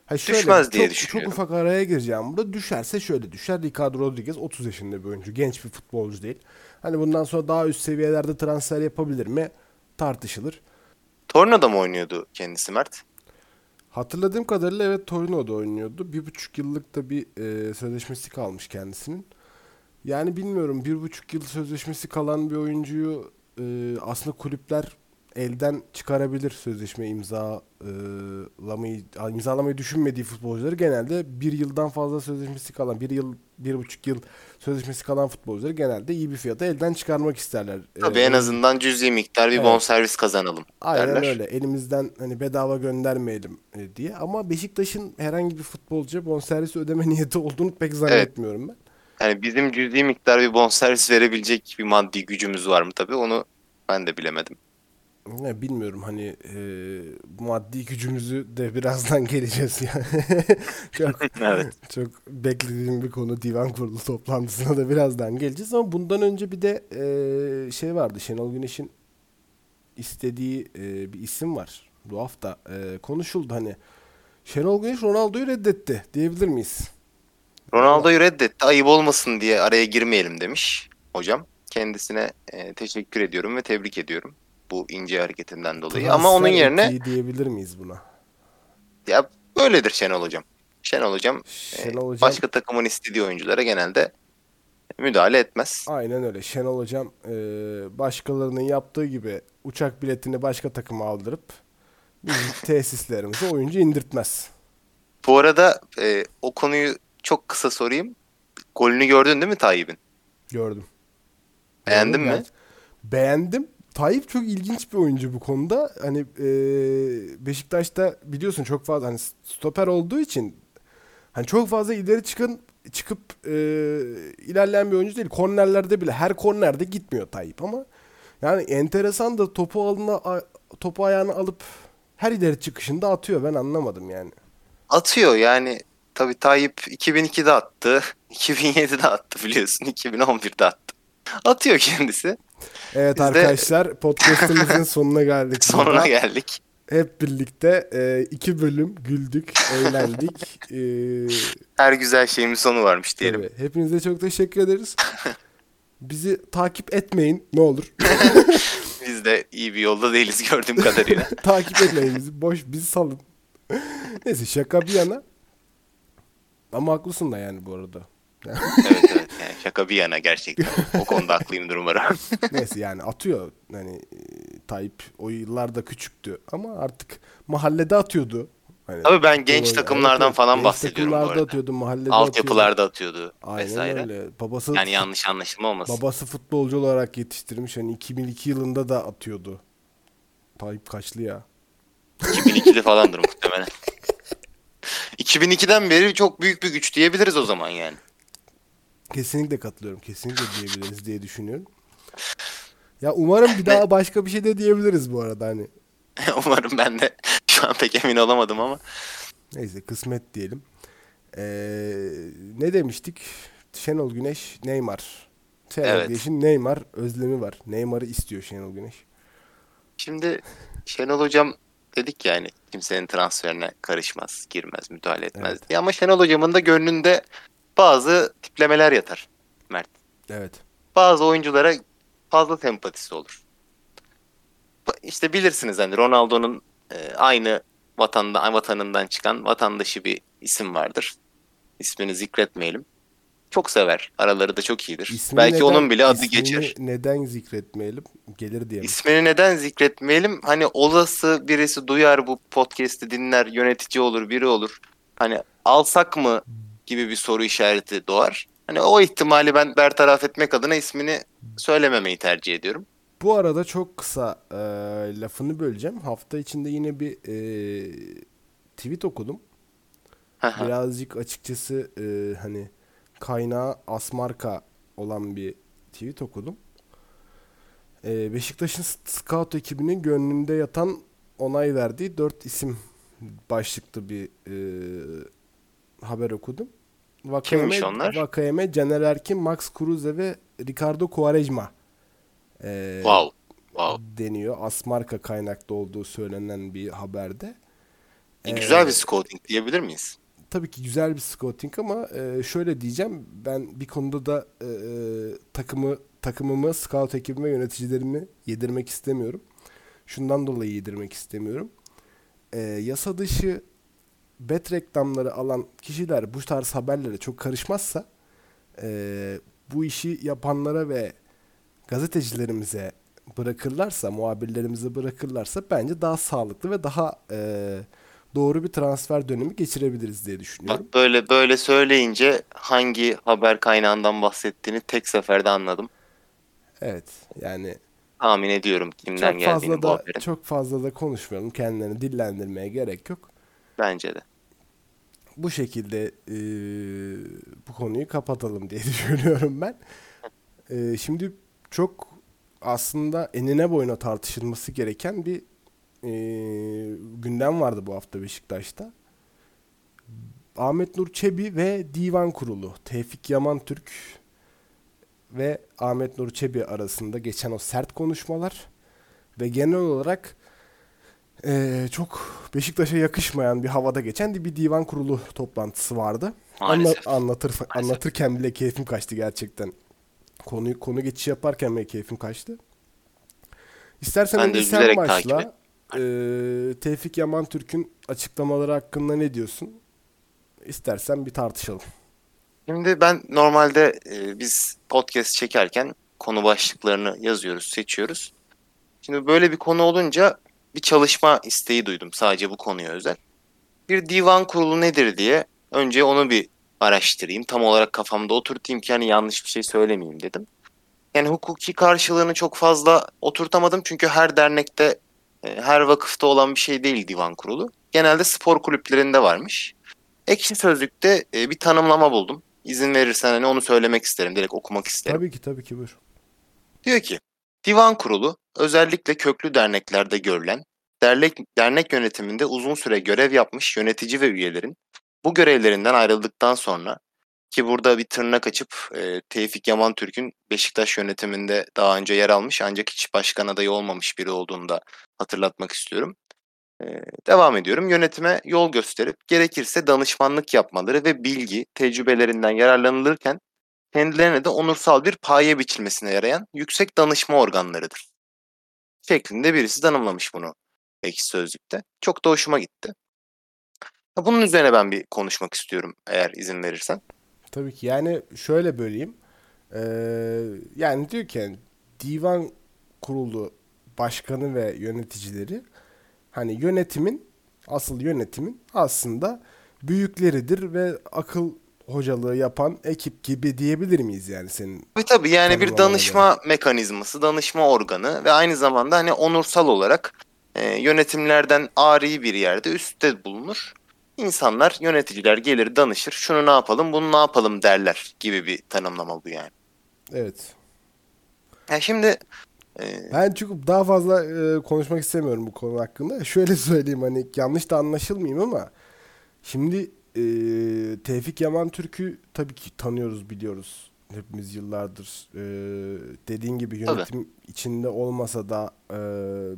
Ha şöyle, Düşmez diye çok, düşünüyorum. Çok ufak araya gireceğim burada. Düşerse şöyle düşer. Ricardo Rodriguez 30 yaşında bir oyuncu. Genç bir futbolcu değil. Hani bundan sonra daha üst seviyelerde transfer yapabilir mi? Tartışılır. Torino'da mı oynuyordu kendisi Mert? Hatırladığım kadarıyla evet Torino'da oynuyordu. Bir buçuk yıllık da bir e, sözleşmesi kalmış kendisinin. Yani bilmiyorum bir buçuk yıl sözleşmesi kalan bir oyuncuyu e, aslında kulüpler elden çıkarabilir sözleşme imzalamayı imzalamayı düşünmediği futbolcuları genelde bir yıldan fazla sözleşmesi kalan bir yıl bir buçuk yıl sözleşmesi kalan futbolcuları genelde iyi bir fiyata elden çıkarmak isterler. Tabii E, en azından cüzi miktar bir Evet. bonservis kazanalım Aynen derler. öyle. Elimizden hani bedava göndermeyelim e, diye. Ama Beşiktaş'ın herhangi bir futbolcuya bonservis ödeme *laughs* niyeti olduğunu pek zannetmiyorum ben. Yani bizim cüzi miktar bir bonservis verebilecek bir maddi gücümüz var mı tabii onu ben de bilemedim. Ya bilmiyorum hani e, maddi gücümüzü de birazdan *laughs* geleceğiz ya. *laughs* çok Evet. çok beklediğim bir konu divan kurulu toplantısına da birazdan geleceğiz ama bundan önce bir de e, şey vardı. Şenol Güneş'in istediği e, bir isim var. Bu hafta e, konuşuldu hani. Şenol Güneş Ronaldo'yu reddetti diyebilir miyiz? Ronaldo'yu reddetti. Ayıp olmasın diye araya girmeyelim demiş hocam. Kendisine e, teşekkür ediyorum ve tebrik ediyorum bu ince hareketinden dolayı. Ama onun yerine diyebilir miyiz buna? ya böyledir Şenol hocam. Şenol hocam, e, Şenol Hocam başka takımın istediği oyunculara genelde müdahale etmez. Aynen öyle. Şenol Hocam e, başkalarının yaptığı gibi uçak biletini başka takıma aldırıp bizim *laughs* tesislerimize oyuncu indirtmez. Bu arada e, o konuyu çok kısa sorayım. Golünü gördün değil mi Tayyip'in? Gördüm. Beğendin Gördüm mi? yani. Beğendim. Tayyip çok ilginç bir oyuncu bu konuda. Hani e, Beşiktaş'ta biliyorsun çok fazla hani stoper olduğu için hani çok fazla ileri çıkın çıkıp e, ilerleyen bir oyuncu değil. Kornerlerde bile her kornerde gitmiyor Tayyip ama yani enteresan da topu alına topu ayağına alıp her ileri çıkışında atıyor. Ben anlamadım yani. Atıyor yani. Tabii Tayyip 2002'de attı. *laughs* 2007'de attı biliyorsun. 2011'de attı. Atıyor kendisi. Evet Biz de- arkadaşlar podcast'ımızın *laughs* sonuna geldik. Sonuna geldik. Hep birlikte e, iki bölüm güldük, eğlendik. *laughs* E, Her güzel şeyin sonu varmış diyelim. tabii. Hepinize çok teşekkür ederiz. *laughs* Bizi takip etmeyin ne olur. Biz de iyi bir yolda değiliz gördüğüm kadarıyla. takip etmeyin bizi. Boş bizi salın. Neyse şaka bir yana. Ama haklısın da yani bu arada. Evet evet *laughs* yani şaka bir yana gerçekten. O konuda haklıyımdır umarım. *laughs* Neyse *laughs* yani atıyor. Hani e, Tayyip o yıllarda küçüktü ama artık mahallede atıyordu. Hani, Abi ben genç Doğru. takımlardan Evet, falan Genç bahsediyorum bu takımlarda arada. atıyordu, mahallede Altyapılarda atıyordu Aynen vesaire. öyle. Babası Yani yanlış anlaşılma olmasın. babası futbolcu olarak yetiştirmiş. Hani 2002 yılında da atıyordu. Tayyip kaçlı ya. 2002'li falandır muhtemelen. 2002'den beri çok büyük bir güç diyebiliriz o zaman yani. Kesinlikle katılıyorum. Kesinlikle diyebiliriz diye düşünüyorum. Ya umarım bir daha başka bir şey de diyebiliriz bu arada hani. *laughs* Umarım ben de şu an pek emin olamadım ama. Neyse kısmet diyelim. Ee, ne demiştik? Şenol Güneş, Neymar. Şenol Evet. Güneş'in Neymar özlemi var. Neymar'ı istiyor Şenol Güneş. Şimdi Şenol Hocam dedik yani kimsenin transferine karışmaz, girmez, müdahale etmez Evet. diye. Ama Şenol Hocam'ın da gönlünde bazı tiplemeler yatar Mert. Evet. Bazı oyunculara fazla sempatisi olur. İşte bilirsiniz hani Ronaldo'nun e, aynı vatanda, vatanından çıkan vatandaşı bir isim vardır. İsmini zikretmeyelim. Çok sever. Araları da çok iyidir. İsmini Belki neden- onun bile adı geçer. neden zikretmeyelim? Gelir diye mi? İsmini neden zikretmeyelim? Hani olası birisi duyar bu podcast'i dinler, yönetici olur, biri olur. Hani alsak mı gibi bir soru işareti doğar. Hani o ihtimali ben bertaraf etmek adına ismini söylememeyi tercih ediyorum. Bu arada çok kısa e, lafını böleceğim. Hafta içinde yine bir e, tweet okudum. Birazcık açıkçası e, hani kaynağı Asmarka olan bir tweet okudum. E, Beşiktaş'ın scout ekibinin gönlünde yatan onay verdiği dört isim başlıklı bir e, haber okudum. Kimmiş onlar? Vakayeme, Caner Erkin, Max Kruse ve Ricardo Quaresma e, wow. Wow. deniyor. Asmarka kaynaklı olduğu söylenen bir haberde. E, Ee, Güzel bir scouting diyebilir miyiz? Tabii ki güzel bir scouting ama e, şöyle diyeceğim. Ben bir konuda da e, takımı takımımı, scout ekibime, yöneticilerimi yedirmek istemiyorum. Şundan dolayı yedirmek istemiyorum. E, yasa dışı bet reklamları alan kişiler bu tarz haberlere çok karışmazsa e, bu işi yapanlara ve gazetecilerimize bırakırlarsa, muhabirlerimize bırakırlarsa bence daha sağlıklı ve daha e, doğru bir transfer dönemi geçirebiliriz diye düşünüyorum. Bak böyle böyle söyleyince hangi haber kaynağından bahsettiğini tek seferde anladım. Evet. Yani Tahmin ediyorum kimden çok geldiğini fazla bu da haberin. çok fazla da konuşmayalım. Kendilerini dillendirmeye gerek yok. Bence de. Bu şekilde e, bu konuyu kapatalım diye *laughs* düşünüyorum ben. E, şimdi çok aslında enine boyuna tartışılması gereken bir e, gündem vardı bu hafta Beşiktaş'ta. Ahmet Nur Çebi ve Divan Kurulu, Tevfik Yaman Türk ve Ahmet Nur Çebi arasında geçen o sert konuşmalar ve genel olarak eee, çok Beşiktaş'a yakışmayan bir havada geçen bir divan kurulu toplantısı vardı. Anla- anlatır, Maalesef. anlatırken bile keyfim kaçtı gerçekten. Konu konu geçiş yaparken bile keyfim kaçtı. İstersen Ben önce sen başla. Eee, Tevfik Yaman Türk'ün açıklamaları hakkında ne diyorsun? İstersen bir tartışalım. Şimdi ben normalde e, biz podcast çekerken konu başlıklarını yazıyoruz, seçiyoruz. Şimdi böyle bir konu olunca bir çalışma isteği duydum sadece bu konuya özel. Bir divan kurulu nedir diye önce onu bir araştırayım. Tam olarak kafamda oturtayım ki hani yanlış bir şey söylemeyeyim dedim. Yani hukuki karşılığını çok fazla oturtamadım çünkü her dernekte, e, her vakıfta olan bir şey değil divan kurulu. Genelde spor kulüplerinde varmış. Ekşi Sözlük'te e, bir tanımlama buldum. İzin verirsen hani onu söylemek isterim, direkt okumak isterim. Tabii ki tabii ki buyur. Diyor ki, divan kurulu özellikle köklü derneklerde görülen, dernek, dernek yönetiminde uzun süre görev yapmış yönetici ve üyelerin bu görevlerinden ayrıldıktan sonra ki burada bir tırnak açıp e, Tevfik Yaman Türk'ün Beşiktaş yönetiminde daha önce yer almış ancak hiç başkan adayı olmamış biri olduğunu da hatırlatmak istiyorum. E, devam ediyorum. Yönetime yol gösterip gerekirse danışmanlık yapmaları ve bilgi, tecrübelerinden yararlanılırken kendilerine de onursal bir paye biçilmesine yarayan yüksek danışma organlarıdır. Şeklinde birisi tanımlamış bunu Ekşi Sözlük'te. Çok da hoşuma gitti. Bunun üzerine ben bir konuşmak istiyorum eğer izin verirsen. Tabii ki yani şöyle böleyim. Ee, yani diyor ki yani divan kurulu başkanı ve yöneticileri hani yönetimin asıl yönetimin aslında büyükleridir ve akıl hocalığı yapan ekip gibi diyebilir miyiz yani senin? Tabii tabii yani bir danışma mekanizması, danışma organı ve aynı zamanda hani onursal olarak e, yönetimlerden ari bir yerde üstte bulunur. İnsanlar, yöneticiler gelir danışır. Şunu ne yapalım, bunu ne yapalım derler gibi bir tanımlama bu yani. Evet. Ya şimdi e, Ben çünkü daha fazla e, konuşmak istemiyorum bu konu hakkında. Şöyle söyleyeyim hani yanlış da anlaşılmayayım ama şimdi e, Tevfik Yaman Türk'ü tabii ki tanıyoruz, biliyoruz. Hepimiz yıllardır e, dediğin gibi Tabii. yönetim içinde olmasa da e,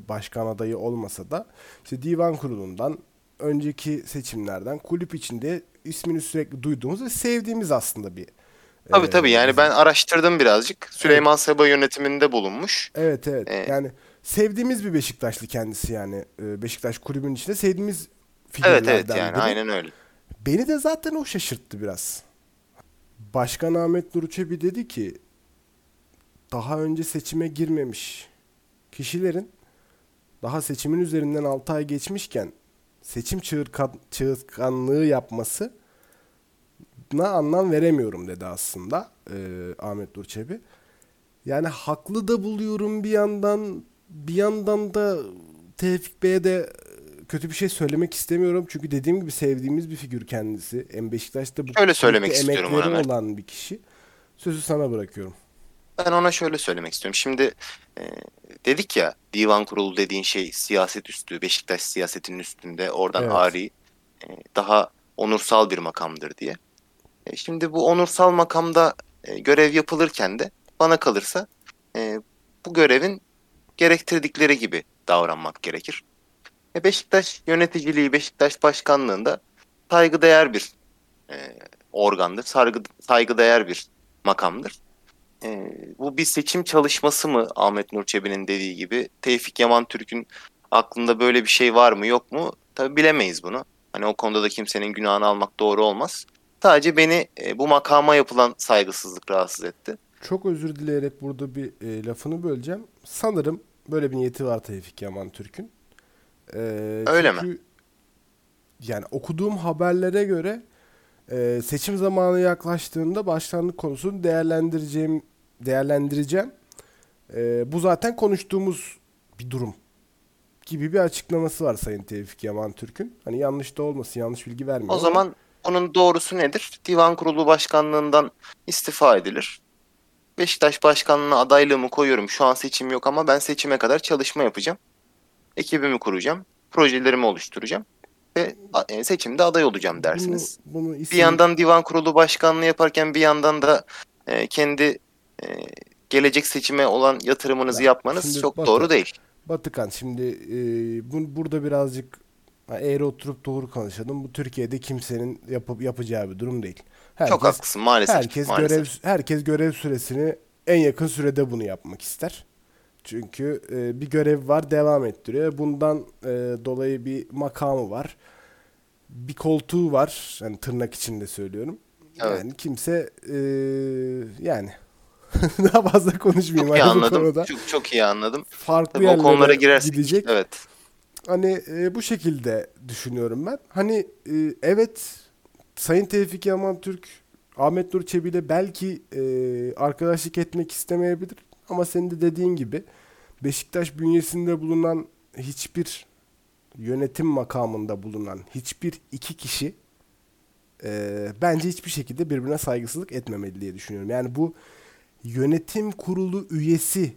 başkan adayı olmasa da işte divan kurulundan önceki seçimlerden kulüp içinde ismini sürekli duyduğumuz ve sevdiğimiz aslında bir tabii e, tabii yani ben araştırdım birazcık. Süleyman Seba yönetiminde bulunmuş. Evet evet. Ee, yani sevdiğimiz bir Beşiktaşlı kendisi yani. Beşiktaş kulübünün içinde sevdiğimiz Evet evet figürlerden yani biri. aynen öyle. Beni de zaten o şaşırttı biraz. Başkan Ahmet Nur Çebi dedi ki daha önce seçime girmemiş kişilerin daha seçimin üzerinden 6 ay geçmişken seçim çığırkan, çığırtkanlığı yapması na anlam veremiyorum dedi aslında e, Ahmet Nur Çebi. Yani haklı da buluyorum bir yandan bir yandan da Tevfik Bey'e de kötü bir şey söylemek istemiyorum. Çünkü dediğim gibi sevdiğimiz bir figür kendisi. En Beşiktaş'ta bu Şöyle söylemek istiyorum emekleri Ömer. olan bir kişi. Sözü sana bırakıyorum. Ben ona şöyle söylemek istiyorum. Şimdi e, dedik ya divan kurulu dediğin şey siyaset üstü, Beşiktaş siyasetinin üstünde oradan Evet. ari e, daha onursal bir makamdır diye. E, şimdi bu onursal makamda e, görev yapılırken de bana kalırsa e, bu görevin gerektirdikleri gibi davranmak gerekir. E, Beşiktaş yöneticiliği, Beşiktaş başkanlığında saygıdeğer bir e, organdır, saygı, saygıdeğer bir makamdır. Ee, bu bir seçim çalışması mı Ahmet Nur Çebi'nin dediği gibi? Tevfik Yaman Türk'ün aklında böyle bir şey var mı yok mu? Tabii bilemeyiz bunu. Hani o konuda da kimsenin günahını almak doğru olmaz. Sadece beni e, bu makama yapılan saygısızlık rahatsız etti. Çok özür dileyerek burada bir e, lafını böleceğim. Sanırım böyle bir niyeti var Tevfik Yaman Türk'ün. E, Öyle mi? çünkü Yani okuduğum haberlere göre e, seçim zamanı yaklaştığında başkanlık konusunu değerlendireceğim değerlendireceğim. E, bu zaten konuştuğumuz bir durum gibi bir açıklaması var Sayın Tevfik Yaman Türk'ün. Hani yanlış da olmasın, yanlış bilgi vermiyor. O zaman onun doğrusu nedir? Divan Kurulu Başkanlığından istifa edilir. Beşiktaş Başkanlığı'na adaylığımı koyuyorum. Şu an seçim yok ama ben seçime kadar çalışma yapacağım. Ekibimi kuracağım. Projelerimi oluşturacağım. Ve e, seçimde aday olacağım dersiniz. Bunu, bunu Bir isim- yandan divan kurulu başkanlığı yaparken bir yandan da e, kendi e, gelecek seçime olan yatırımınızı Ya, yapmanız şimdi çok Batı- doğru değil. Batıkan şimdi e, bu, burada birazcık eğri oturup doğru konuşalım. Bu Türkiye'de kimsenin yapıp yapacağı bir durum değil. Herkes, çok haklısın maalesef. herkes maalesef. görev herkes görev süresini en yakın sürede bunu yapmak ister. Çünkü e, bir görev var devam ettiriyor. Bundan e, dolayı bir makamı var. Bir koltuğu var. Yani tırnak içinde söylüyorum. Evet. Yani kimse eee, yani *laughs* daha fazla konuşmayayım Çok iyi anladım. konuda. Çok, çok iyi anladım. Farklı Tabii o konulara yerlere girersek. gidecek. Evet. Hani e, bu şekilde düşünüyorum ben. Hani e, evet Sayın Tevfik Yaman Türk Ahmet Nur Çebi ile belki e, arkadaşlık etmek istemeyebilir. Ama senin de dediğin gibi Beşiktaş bünyesinde bulunan hiçbir yönetim makamında bulunan hiçbir iki kişi e, bence hiçbir şekilde birbirine saygısızlık etmemeli diye düşünüyorum. Yani bu yönetim kurulu üyesi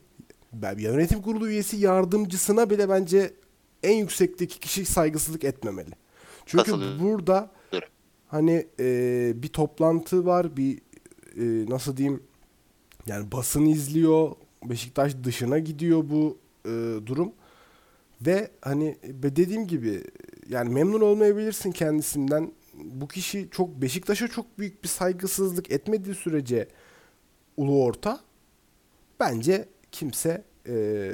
yönetim kurulu üyesi yardımcısına bile bence en yüksekteki kişi saygısızlık etmemeli. Çünkü Katılıyorum. burada hani e, bir toplantı var, bir e, nasıl diyeyim yani basın izliyor, Beşiktaş dışına gidiyor bu e, durum ve hani dediğim gibi yani memnun olmayabilirsin kendisinden. Bu kişi çok Beşiktaş'a çok büyük bir saygısızlık etmediği sürece ulu orta bence kimse e,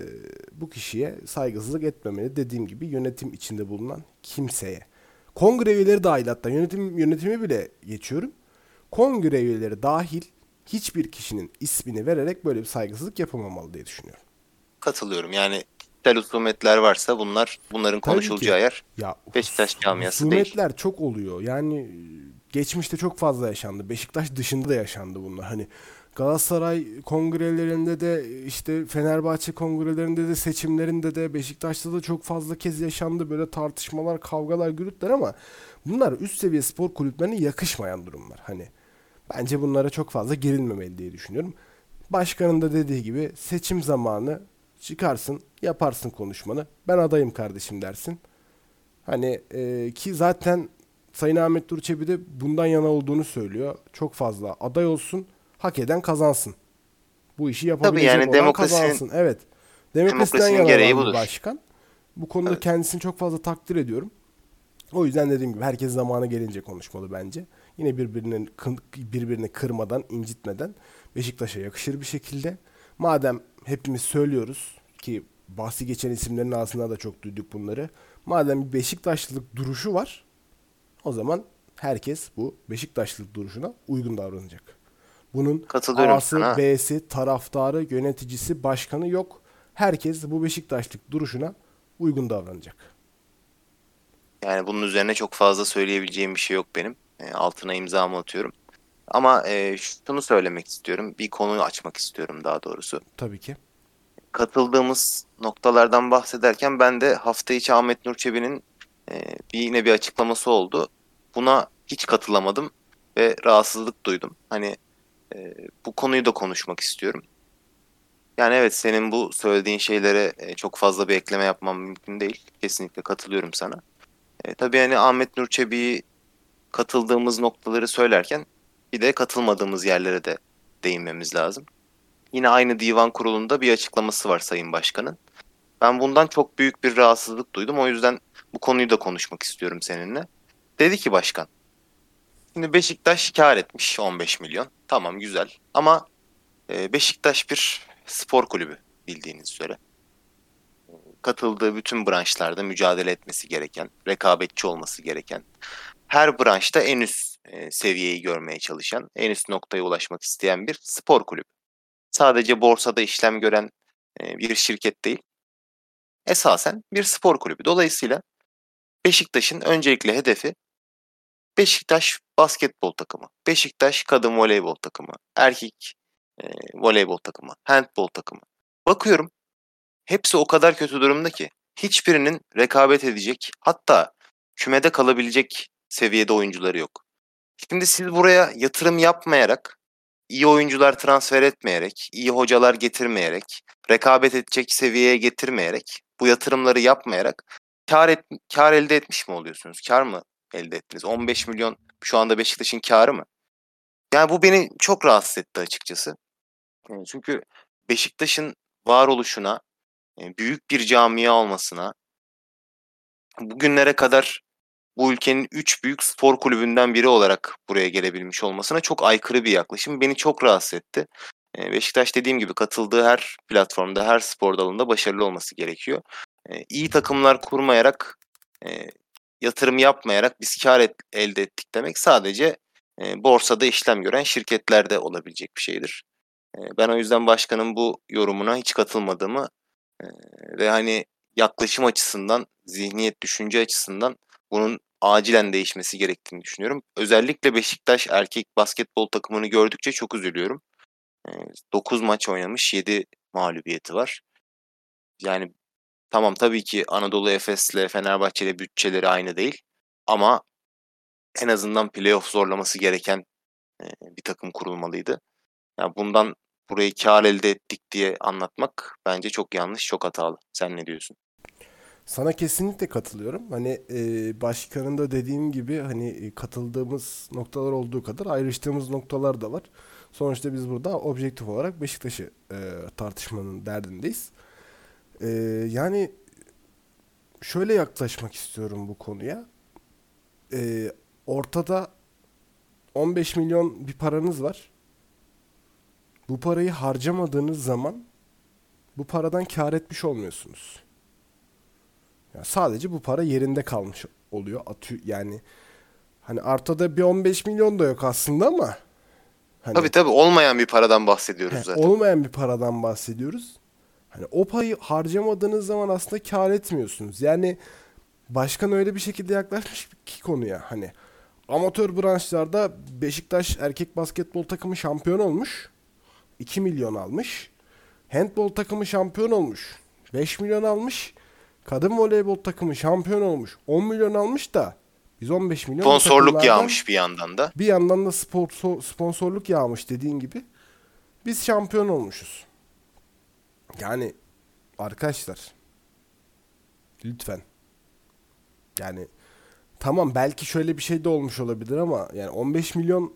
bu kişiye saygısızlık etmemeli. Dediğim gibi yönetim içinde bulunan kimseye. Kongre üyeleri dahil hatta yönetim yönetimi bile geçiyorum. Kongre üyeleri dahil hiçbir kişinin ismini vererek böyle bir saygısızlık yapamamalı diye düşünüyorum. Katılıyorum. Yani kişisel husumetler varsa bunlar bunların Tabii konuşulacağı ki. yer Ya Beşiktaş camiası değil. husumetler çok oluyor. Yani geçmişte çok fazla yaşandı. Beşiktaş dışında da yaşandı bunlar. Hani Galatasaray kongrelerinde de işte Fenerbahçe kongrelerinde de seçimlerinde de Beşiktaş'ta da çok fazla kez yaşandı böyle tartışmalar, kavgalar, gürültüler ama bunlar üst seviye spor kulüplerine yakışmayan durumlar. Hani bence bunlara çok fazla gerilmemeli diye düşünüyorum. Başkanın da dediği gibi seçim zamanı çıkarsın, yaparsın konuşmanı. Ben adayım kardeşim dersin. Hani e, ki zaten Sayın Ahmet Nur Çebi de bundan yana olduğunu söylüyor. Çok fazla aday olsun, hak eden kazansın. Bu işi yapabilecek yani olan demokrasinin- kazansın. Evet. Demokrasiden demokrasinin gereği budur. başkan. Bu konuda Evet. kendisini çok fazla takdir ediyorum. O yüzden dediğim gibi herkes zamanı gelince konuşmalı bence. Yine birbirinin birbirini kırmadan, incitmeden Beşiktaş'a yakışır bir şekilde. Madem hepimiz söylüyoruz ki bahsi geçen isimlerin ağzından da çok duyduk bunları. Madem bir Beşiktaşlılık duruşu var, o zaman herkes bu Beşiktaşlılık duruşuna uygun davranacak. Bunun A'sı, sana. B'si, taraftarı, yöneticisi, başkanı yok. Herkes bu Beşiktaşlık duruşuna uygun davranacak. Yani bunun üzerine çok fazla söyleyebileceğim bir şey yok benim. E, altına imzamı atıyorum. Ama e, şunu söylemek istiyorum. Bir konuyu açmak istiyorum daha doğrusu. Tabii ki. Katıldığımız noktalardan bahsederken ben de hafta içi Ahmet Nur Çebi'nin e, bir yine bir açıklaması oldu. Buna hiç katılamadım ve rahatsızlık duydum. Hani e, bu konuyu da konuşmak istiyorum. Yani evet senin bu söylediğin şeylere e, çok fazla bir ekleme yapmam mümkün değil. Kesinlikle katılıyorum sana. E, tabii hani Ahmet Nur Çebi'yi katıldığımız noktaları söylerken bir de katılmadığımız yerlere de değinmemiz lazım. Yine aynı divan kurulunda bir açıklaması var Sayın Başkan'ın. Ben bundan çok büyük bir rahatsızlık duydum. O yüzden bu konuyu da konuşmak istiyorum seninle. Dedi ki başkan, şimdi Beşiktaş kar etmiş 15 milyon. Tamam güzel ama e, Beşiktaş bir spor kulübü bildiğiniz üzere. Katıldığı bütün branşlarda mücadele etmesi gereken, rekabetçi olması gereken, her branşta en üst e, seviyeyi görmeye çalışan, en üst noktaya ulaşmak isteyen bir spor kulübü. Sadece borsada işlem gören e, bir şirket değil. Esasen bir spor kulübü. Dolayısıyla Beşiktaş'ın öncelikle hedefi Beşiktaş basketbol takımı, Beşiktaş kadın voleybol takımı, erkek e, voleybol takımı, handbol takımı. Bakıyorum hepsi o kadar kötü durumda ki hiçbirinin rekabet edecek hatta kümede kalabilecek seviyede oyuncuları yok. Şimdi siz buraya yatırım yapmayarak, iyi oyuncular transfer etmeyerek, iyi hocalar getirmeyerek, rekabet edecek seviyeye getirmeyerek, bu yatırımları yapmayarak kar, et, kar elde etmiş mi oluyorsunuz? Kar mı elde ettiniz? 15 milyon şu anda Beşiktaş'ın karı mı? Yani bu beni çok rahatsız etti açıkçası. Çünkü Beşiktaş'ın varoluşuna, büyük bir camia olmasına, bugünlere kadar bu ülkenin üç büyük spor kulübünden biri olarak buraya gelebilmiş olmasına çok aykırı bir yaklaşım. Beni çok rahatsız etti. Beşiktaş dediğim gibi katıldığı her platformda, her spor dalında başarılı olması gerekiyor. İyi takımlar kurmayarak, yatırım yapmayarak biz kar et- elde ettik demek sadece borsada işlem gören şirketlerde olabilecek bir şeydir. Ben o yüzden başkanın bu yorumuna hiç katılmadığımı ve hani yaklaşım açısından, zihniyet, düşünce açısından bunun acilen değişmesi gerektiğini düşünüyorum. Özellikle Beşiktaş erkek basketbol takımını gördükçe çok üzülüyorum. 9 maç oynamış, 7 mağlubiyeti var. Yani tamam tabii ki Anadolu Efes'le Fenerbahçe'yle bütçeleri aynı değil ama en azından playoff zorlaması gereken bir takım kurulmalıydı. Yani bundan burayı kar elde ettik diye anlatmak bence çok yanlış, çok hatalı. Sen ne diyorsun? Sana kesinlikle katılıyorum. Hani e, başkanın da dediğim gibi hani e, katıldığımız noktalar olduğu kadar ayrıştığımız noktalar da var. Sonuçta biz burada objektif olarak Beşiktaş'ı e, tartışmanın derdindeyiz. E, yani şöyle yaklaşmak istiyorum bu konuya. E, ortada 15 milyon bir paranız var. Bu parayı harcamadığınız zaman bu paradan kar etmiş olmuyorsunuz. Yani sadece bu para yerinde kalmış oluyor. Atıyor yani hani ortada bir 15 milyon da yok aslında ama hani Tabii tabii olmayan bir paradan bahsediyoruz he, zaten. olmayan bir paradan bahsediyoruz. Hani o payı harcamadığınız zaman aslında kar etmiyorsunuz. Yani başkan öyle bir şekilde yaklaşmış ki konuya hani amatör branşlarda Beşiktaş erkek basketbol takımı şampiyon olmuş. 2 milyon almış. Handbol takımı şampiyon olmuş. 5 milyon almış. Kadın voleybol takımı şampiyon olmuş. 10 milyon almış da biz 15 milyon Sponsorluk yağmış bir yandan da. Bir yandan da sponsor, sponsorluk yağmış dediğin gibi. Biz şampiyon olmuşuz. Yani arkadaşlar lütfen. Yani tamam belki şöyle bir şey de olmuş olabilir ama yani 15 milyon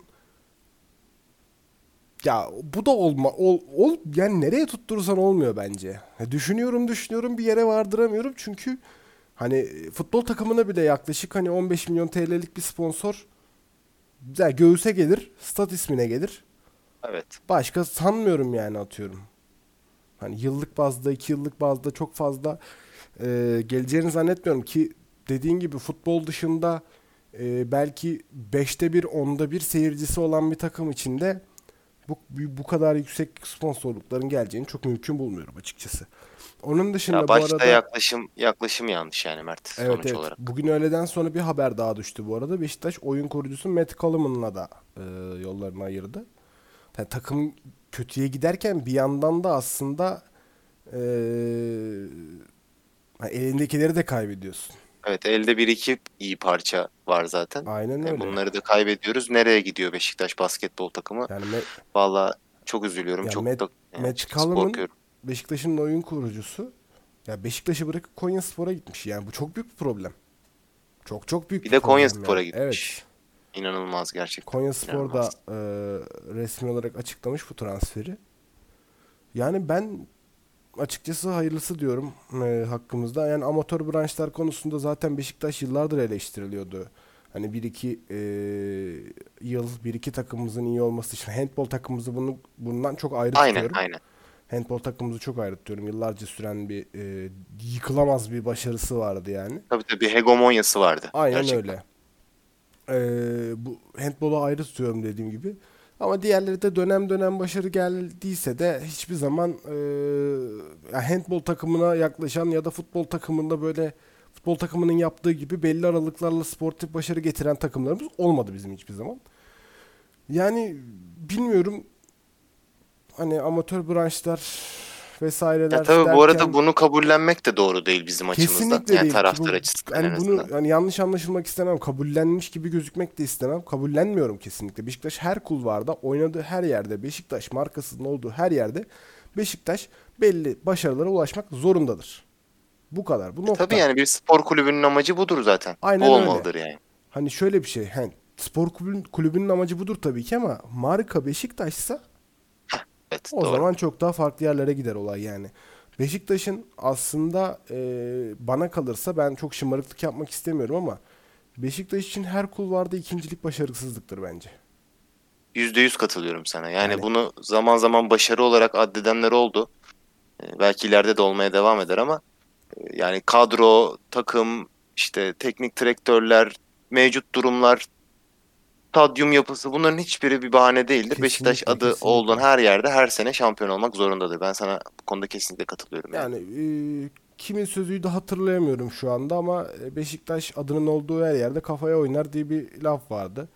ya bu da olma ol, ol yani nereye tutturursan olmuyor bence. Ya düşünüyorum düşünüyorum bir yere vardıramıyorum çünkü hani futbol takımına bile yaklaşık hani 15 milyon TL'lik bir sponsor ya göğüse gelir, stat ismine gelir. Evet. Başka sanmıyorum yani atıyorum. Hani yıllık bazda, iki yıllık bazda çok fazla e, geleceğini zannetmiyorum ki dediğin gibi futbol dışında e, belki beşte bir, onda bir seyircisi olan bir takım içinde bu, bu kadar yüksek sponsorlukların geleceğini çok mümkün bulmuyorum açıkçası. Onun dışında Ya bu arada yaklaşım yaklaşım yanlış yani Mert Evet sonuç evet. olarak. Bugün öğleden sonra bir haber daha düştü bu arada. Beşiktaş oyun kurucusu Matt Coleman'la da e, yollarını ayırdı. Yani takım kötüye giderken bir yandan da aslında e, elindekileri de kaybediyorsun. Evet elde bir iki iyi parça var zaten. Aynen E, öyle. Bunları da kaybediyoruz. Nereye gidiyor Beşiktaş basketbol takımı? Yani Me- Valla çok üzülüyorum. Ya çok Met- da yani Callum'un- korkuyorum. Beşiktaş'ın oyun kurucusu ya Beşiktaş'ı bırakıp Konyaspor'a gitmiş. Yani bu çok büyük bir problem. Çok çok büyük Bir bir de problem Konyaspor'a yani. gitmiş. Evet. İnanılmaz gerçekten. Konyaspor da İnanılmaz. e, resmi olarak açıklamış bu transferi. Yani ben açıkçası hayırlısı diyorum e, hakkımızda. Yani amatör branşlar konusunda zaten Beşiktaş yıllardır eleştiriliyordu. Hani bir iki e, yıl bir iki takımımızın iyi olması için handbol takımımızı bunu bundan çok ayrı Aynen tutuyorum. aynen. Handbol takımımızı çok ayrı tutuyorum. Yıllarca süren bir e, yıkılamaz bir başarısı vardı yani. Tabii tabii hegemonyası vardı. Aynen gerçekten. öyle. Ee, bu handbolu ayrı tutuyorum dediğim gibi. Ama diğerleri de dönem dönem başarı geldiyse de hiçbir zaman e, yani handbol takımına yaklaşan ya da futbol takımında böyle futbol takımının yaptığı gibi belli aralıklarla sportif başarı getiren takımlarımız olmadı bizim hiçbir zaman. Yani bilmiyorum hani amatör branşlar vesaireler Ya tabii bu arada bunu kabullenmek de doğru değil bizim açımızdan. Kesinlikle Yani değil. taraftar Bu- açısından yani azından. bunu yani yanlış anlaşılmak istemem. Kabullenmiş gibi gözükmek de istemem. Kabullenmiyorum kesinlikle. Beşiktaş her kulvarda oynadığı her yerde Beşiktaş markasının olduğu her yerde Beşiktaş belli başarılara ulaşmak zorundadır. Bu kadar. Bu nokta. E, Tabii yani bir spor kulübünün amacı budur zaten. Aynen Bu öyle. olmalıdır yani. Hani şöyle bir şey. Hani spor kulübün, kulübünün amacı budur tabii ki ama marka Beşiktaş'sa Evet O doğru. zaman çok daha farklı yerlere gider olay yani. Beşiktaş'ın aslında e, bana kalırsa ben çok şımarıklık yapmak istemiyorum ama Beşiktaş için her kulvarda ikincilik başarısızlıktır bence. Yüzde yüz katılıyorum sana. Yani, Yani- bunu zaman zaman başarı olarak addedenler oldu. Ee, belki ileride de olmaya devam eder ama e, yani kadro, takım, işte teknik direktörler, mevcut durumlar stadyum yapısı bunların hiçbiri bir bahane değildir. Kesinlikle, Beşiktaş adı kesinlikle. olduğun her yerde her sene şampiyon olmak zorundadır. Ben sana bu konuda kesinlikle katılıyorum. Yani. Yani e, kimin sözüydü hatırlayamıyorum şu anda ama e, Beşiktaş adının olduğu her yerde kafaya oynar diye bir laf vardı.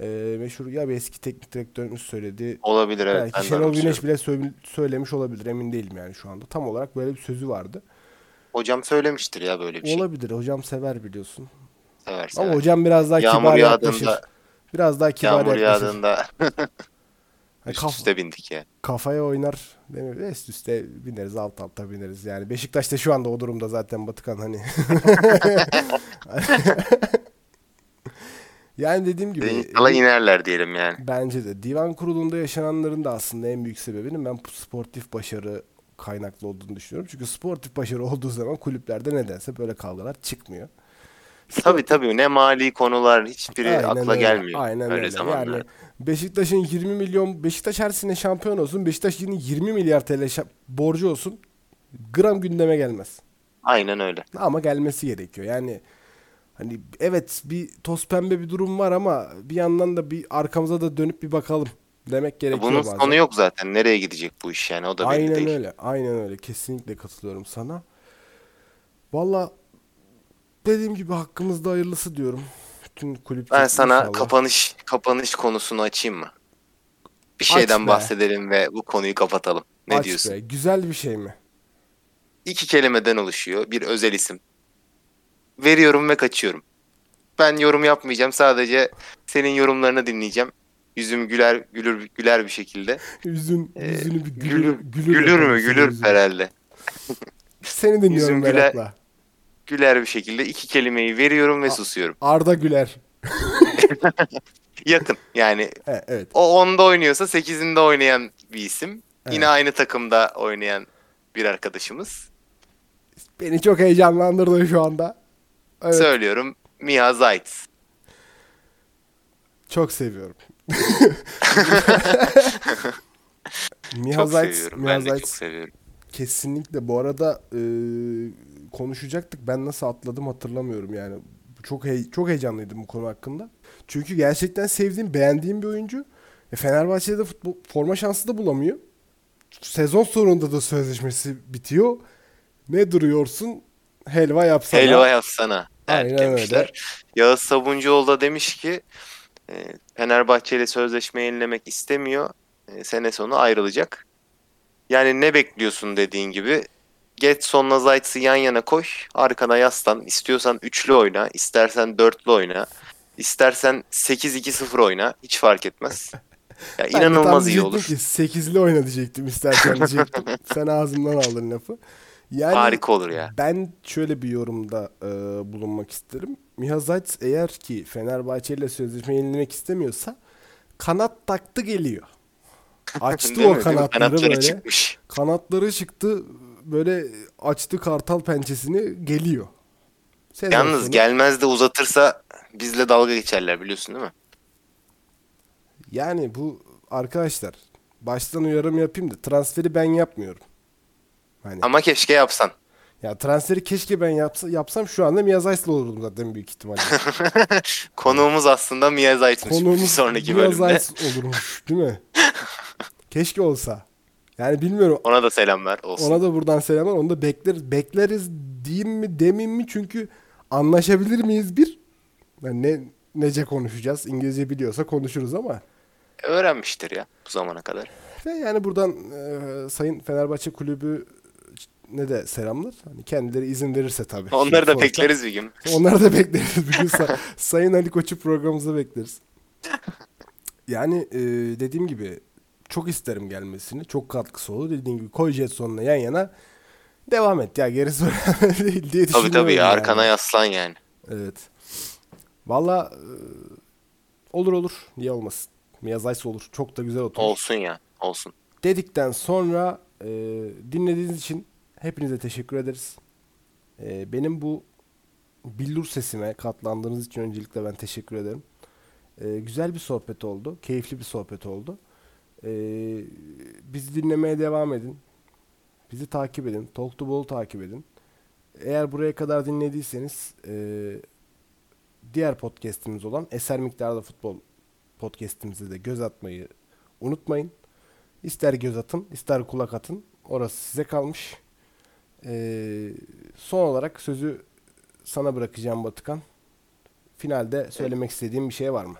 E, meşhur ya bir eski teknik direktörümüz söyledi. Olabilir evet. Belki Şenol. Güneş bile sö- söylemiş olabilir emin değilim yani şu anda. Tam olarak böyle bir sözü vardı. Hocam söylemiştir ya böyle bir şey. Olabilir hocam sever biliyorsun. Sever Ama sever. hocam biraz daha Yağmur kibar yaklaşır. Biraz daha kibar yağmur yaklaşır. yağdığında *laughs* üst kaf- üste bindik ya. kafaya oynar. Mi? Üst üste bineriz alt alta bineriz. Yani Beşiktaş da şu anda o durumda zaten Batıkan hani. *laughs* yani dediğim gibi İnşallah inerler diyelim yani. bence de divan kurulunda yaşananların da aslında en büyük sebebinin ben sportif başarı kaynaklı olduğunu düşünüyorum. Çünkü sportif başarı olduğu zaman kulüplerde nedense böyle kavgalar çıkmıyor. Tabii tabii ne mali konular hiçbiri Aynen akla öyle, gelmiyor Aynen öyle öyle. zamanlarda. Yani Beşiktaş'ın 20 milyon Beşiktaş her sene şampiyon olsun. Beşiktaş'ın 20 milyar TL şa- borcu olsun. Gram gündeme gelmez. Aynen öyle. Ama gelmesi gerekiyor. Yani hani evet bir toz pembe bir durum var ama bir yandan da bir arkamıza da dönüp bir bakalım demek gerekiyor Bunun bazen. sonu yok zaten. Nereye gidecek bu iş yani o da belli Aynen değil. öyle. Aynen öyle. Kesinlikle katılıyorum sana. Valla dediğim gibi hakkımızda hayırlısı diyorum. Bütün kulüp Ben sana inşallah. kapanış kapanış konusunu açayım mı? Bir Aç şeyden be. bahsedelim ve bu konuyu kapatalım. Ne Aç diyorsun? be. Güzel bir şey mi? İki kelimeden oluşuyor. Bir özel isim. Veriyorum ve kaçıyorum. Ben yorum yapmayacağım. Sadece senin yorumlarını dinleyeceğim. Yüzüm güler gülür güler bir şekilde. *laughs* Yüzün, Ee, yüzünü bir gülür, Gülür, gülür, gülür yapalım mü? senin Gülür herhalde. Seni dinliyorum Yüzüm merakla. Güler bir şekilde iki kelimeyi veriyorum ve A- susuyorum. Arda Güler. *laughs* Yakın. Yani *laughs* E, evet. o 10'da oynuyorsa 8'inde oynayan bir isim. Yine Evet. aynı takımda oynayan bir arkadaşımız. Beni çok heyecanlandırdın şu anda. Evet. Söylüyorum. Mia Zayt. Çok seviyorum. *laughs* Miha Çok Zayt, seviyorum. Miha Ben de Zayt çok seviyorum. kesinlikle. Bu arada e, konuşacaktık. Ben nasıl atladım hatırlamıyorum yani. Çok hey- çok heyecanlıydım bu konu hakkında. Çünkü gerçekten sevdiğim, beğendiğim bir oyuncu. E, Fenerbahçe'de de futbol forma şansı da bulamıyor. Sezon sonunda da sözleşmesi bitiyor. Ne duruyorsun? Helva yapsana. Helva yapsana. Aynen demişler. öyle. Yağız Sabuncuoğlu da demiş ki e, Fenerbahçe ile sözleşme yenilemek istemiyor. E, sene sonu ayrılacak. Yani ne bekliyorsun dediğin gibi. Getson'la Zayt'sı yan yana koy. Arkana yaslan. İstiyorsan üçlü oyna. istersen dörtlü oyna. İstersen 8-2-0 oyna. Hiç fark etmez. *laughs* Ya Ben inanılmaz iyi olur. ki 8'li oyna diyecektim istersen diyecektim. *laughs* Sen ağzımdan aldın lafı. Yani Harika olur ya. Ben şöyle bir yorumda e, bulunmak isterim. Miha Zayt eğer ki Fenerbahçe ile sözleşme yenilemek istemiyorsa kanat taktı geliyor. *laughs* Açtı o mi? kanatları Kanatları böyle. çıkmış. Kanatları çıktı böyle açtı kartal pençesini geliyor. Sezon Yalnız sonu- gelmez de uzatırsa bizle dalga geçerler biliyorsun değil mi? Yani bu arkadaşlar baştan uyarım yapayım da transferi ben yapmıyorum. Hani Ama keşke yapsan. ya transferi keşke ben yapsa, yapsam şu anda Mia Zayt'la olurdum zaten büyük ihtimalle. *laughs* Konuğumuz aslında Mia bir Konuğumuz sonraki Mia bölümde. Zayt olurmuş değil mi? *laughs* Keşke olsa. Yani bilmiyorum. Ona da selamlar olsun. Ona da buradan selamlar. Onu da bekleriz. Bekleriz diyeyim mi demeyeyim mi? Çünkü anlaşabilir miyiz bir? Yani ne nece konuşacağız? İngilizce biliyorsa konuşuruz ama. Öğrenmiştir ya bu zamana kadar. Ve yani buradan e, Sayın Fenerbahçe Kulübü ne de selamlar. Hani kendileri izin verirse tabii. Onları da Sonuçta- bekleriz bir gün. Onları da bekleriz. Bir gün Sa- Sayın Ali Koç'u programımıza bekleriz. *laughs* Yani e, dediğim gibi çok isterim gelmesini. Çok katkısı olur. Dediğim gibi koy Jetson'la yan yana devam et. Ya gerisi önemli *laughs* değil diye Tabii düşünüyorum tabii yani. arkana yaslan yani. Evet. Valla e, olur olur. Niye olmasın? Miyazaysa olur. Çok da güzel oturmuş. Olsun ya olsun. Dedikten sonra e, dinlediğiniz için hepinize teşekkür ederiz. E, benim bu billur sesime katlandığınız için öncelikle ben teşekkür ederim. E, güzel bir sohbet oldu. Keyifli bir sohbet oldu. E, bizi dinlemeye devam edin. Bizi takip edin. Talk to Ball'u takip edin. Eğer buraya kadar dinlediyseniz e, diğer podcast'imiz olan Eser Miktarda Futbol podcast'imize de göz atmayı unutmayın. İster göz atın, ister kulak atın. Orası size kalmış. Ee, son olarak sözü sana bırakacağım Batıkan. Finalde söylemek istediğim bir şey var mı?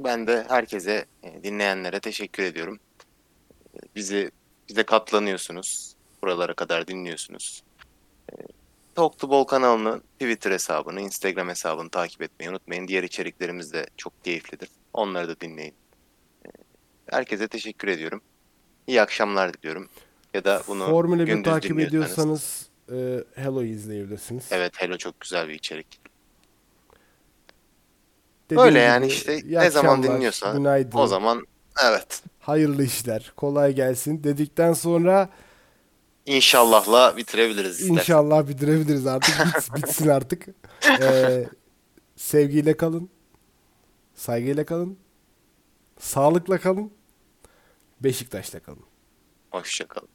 Ben de herkese, e, dinleyenlere teşekkür ediyorum. E, Bizi bize katlanıyorsunuz. Buralara kadar dinliyorsunuz. E, Talk to Ball kanalını, Twitter hesabını, Instagram hesabını takip etmeyi unutmayın. Diğer içeriklerimiz de çok keyiflidir. Onları da dinleyin. Herkese teşekkür ediyorum. İyi akşamlar diliyorum. Ya da bunu 1 gündüz takip ediyorsanız e, Hello'yu izleyebilirsiniz. Evet Hello çok güzel bir içerik. Dediğim Öyle yani gibi, işte ne zaman akşamlar, dinliyorsan günaydın, o zaman evet. hayırlı işler, kolay gelsin dedikten sonra İnşallahla bitirebiliriz istersen. İnşallah bitirebiliriz artık. *laughs* Bits- bitsin artık. Ee, sevgiyle kalın. Saygıyla kalın. Sağlıkla kalın. Beşiktaş'ta kalın. Hoşça kalın.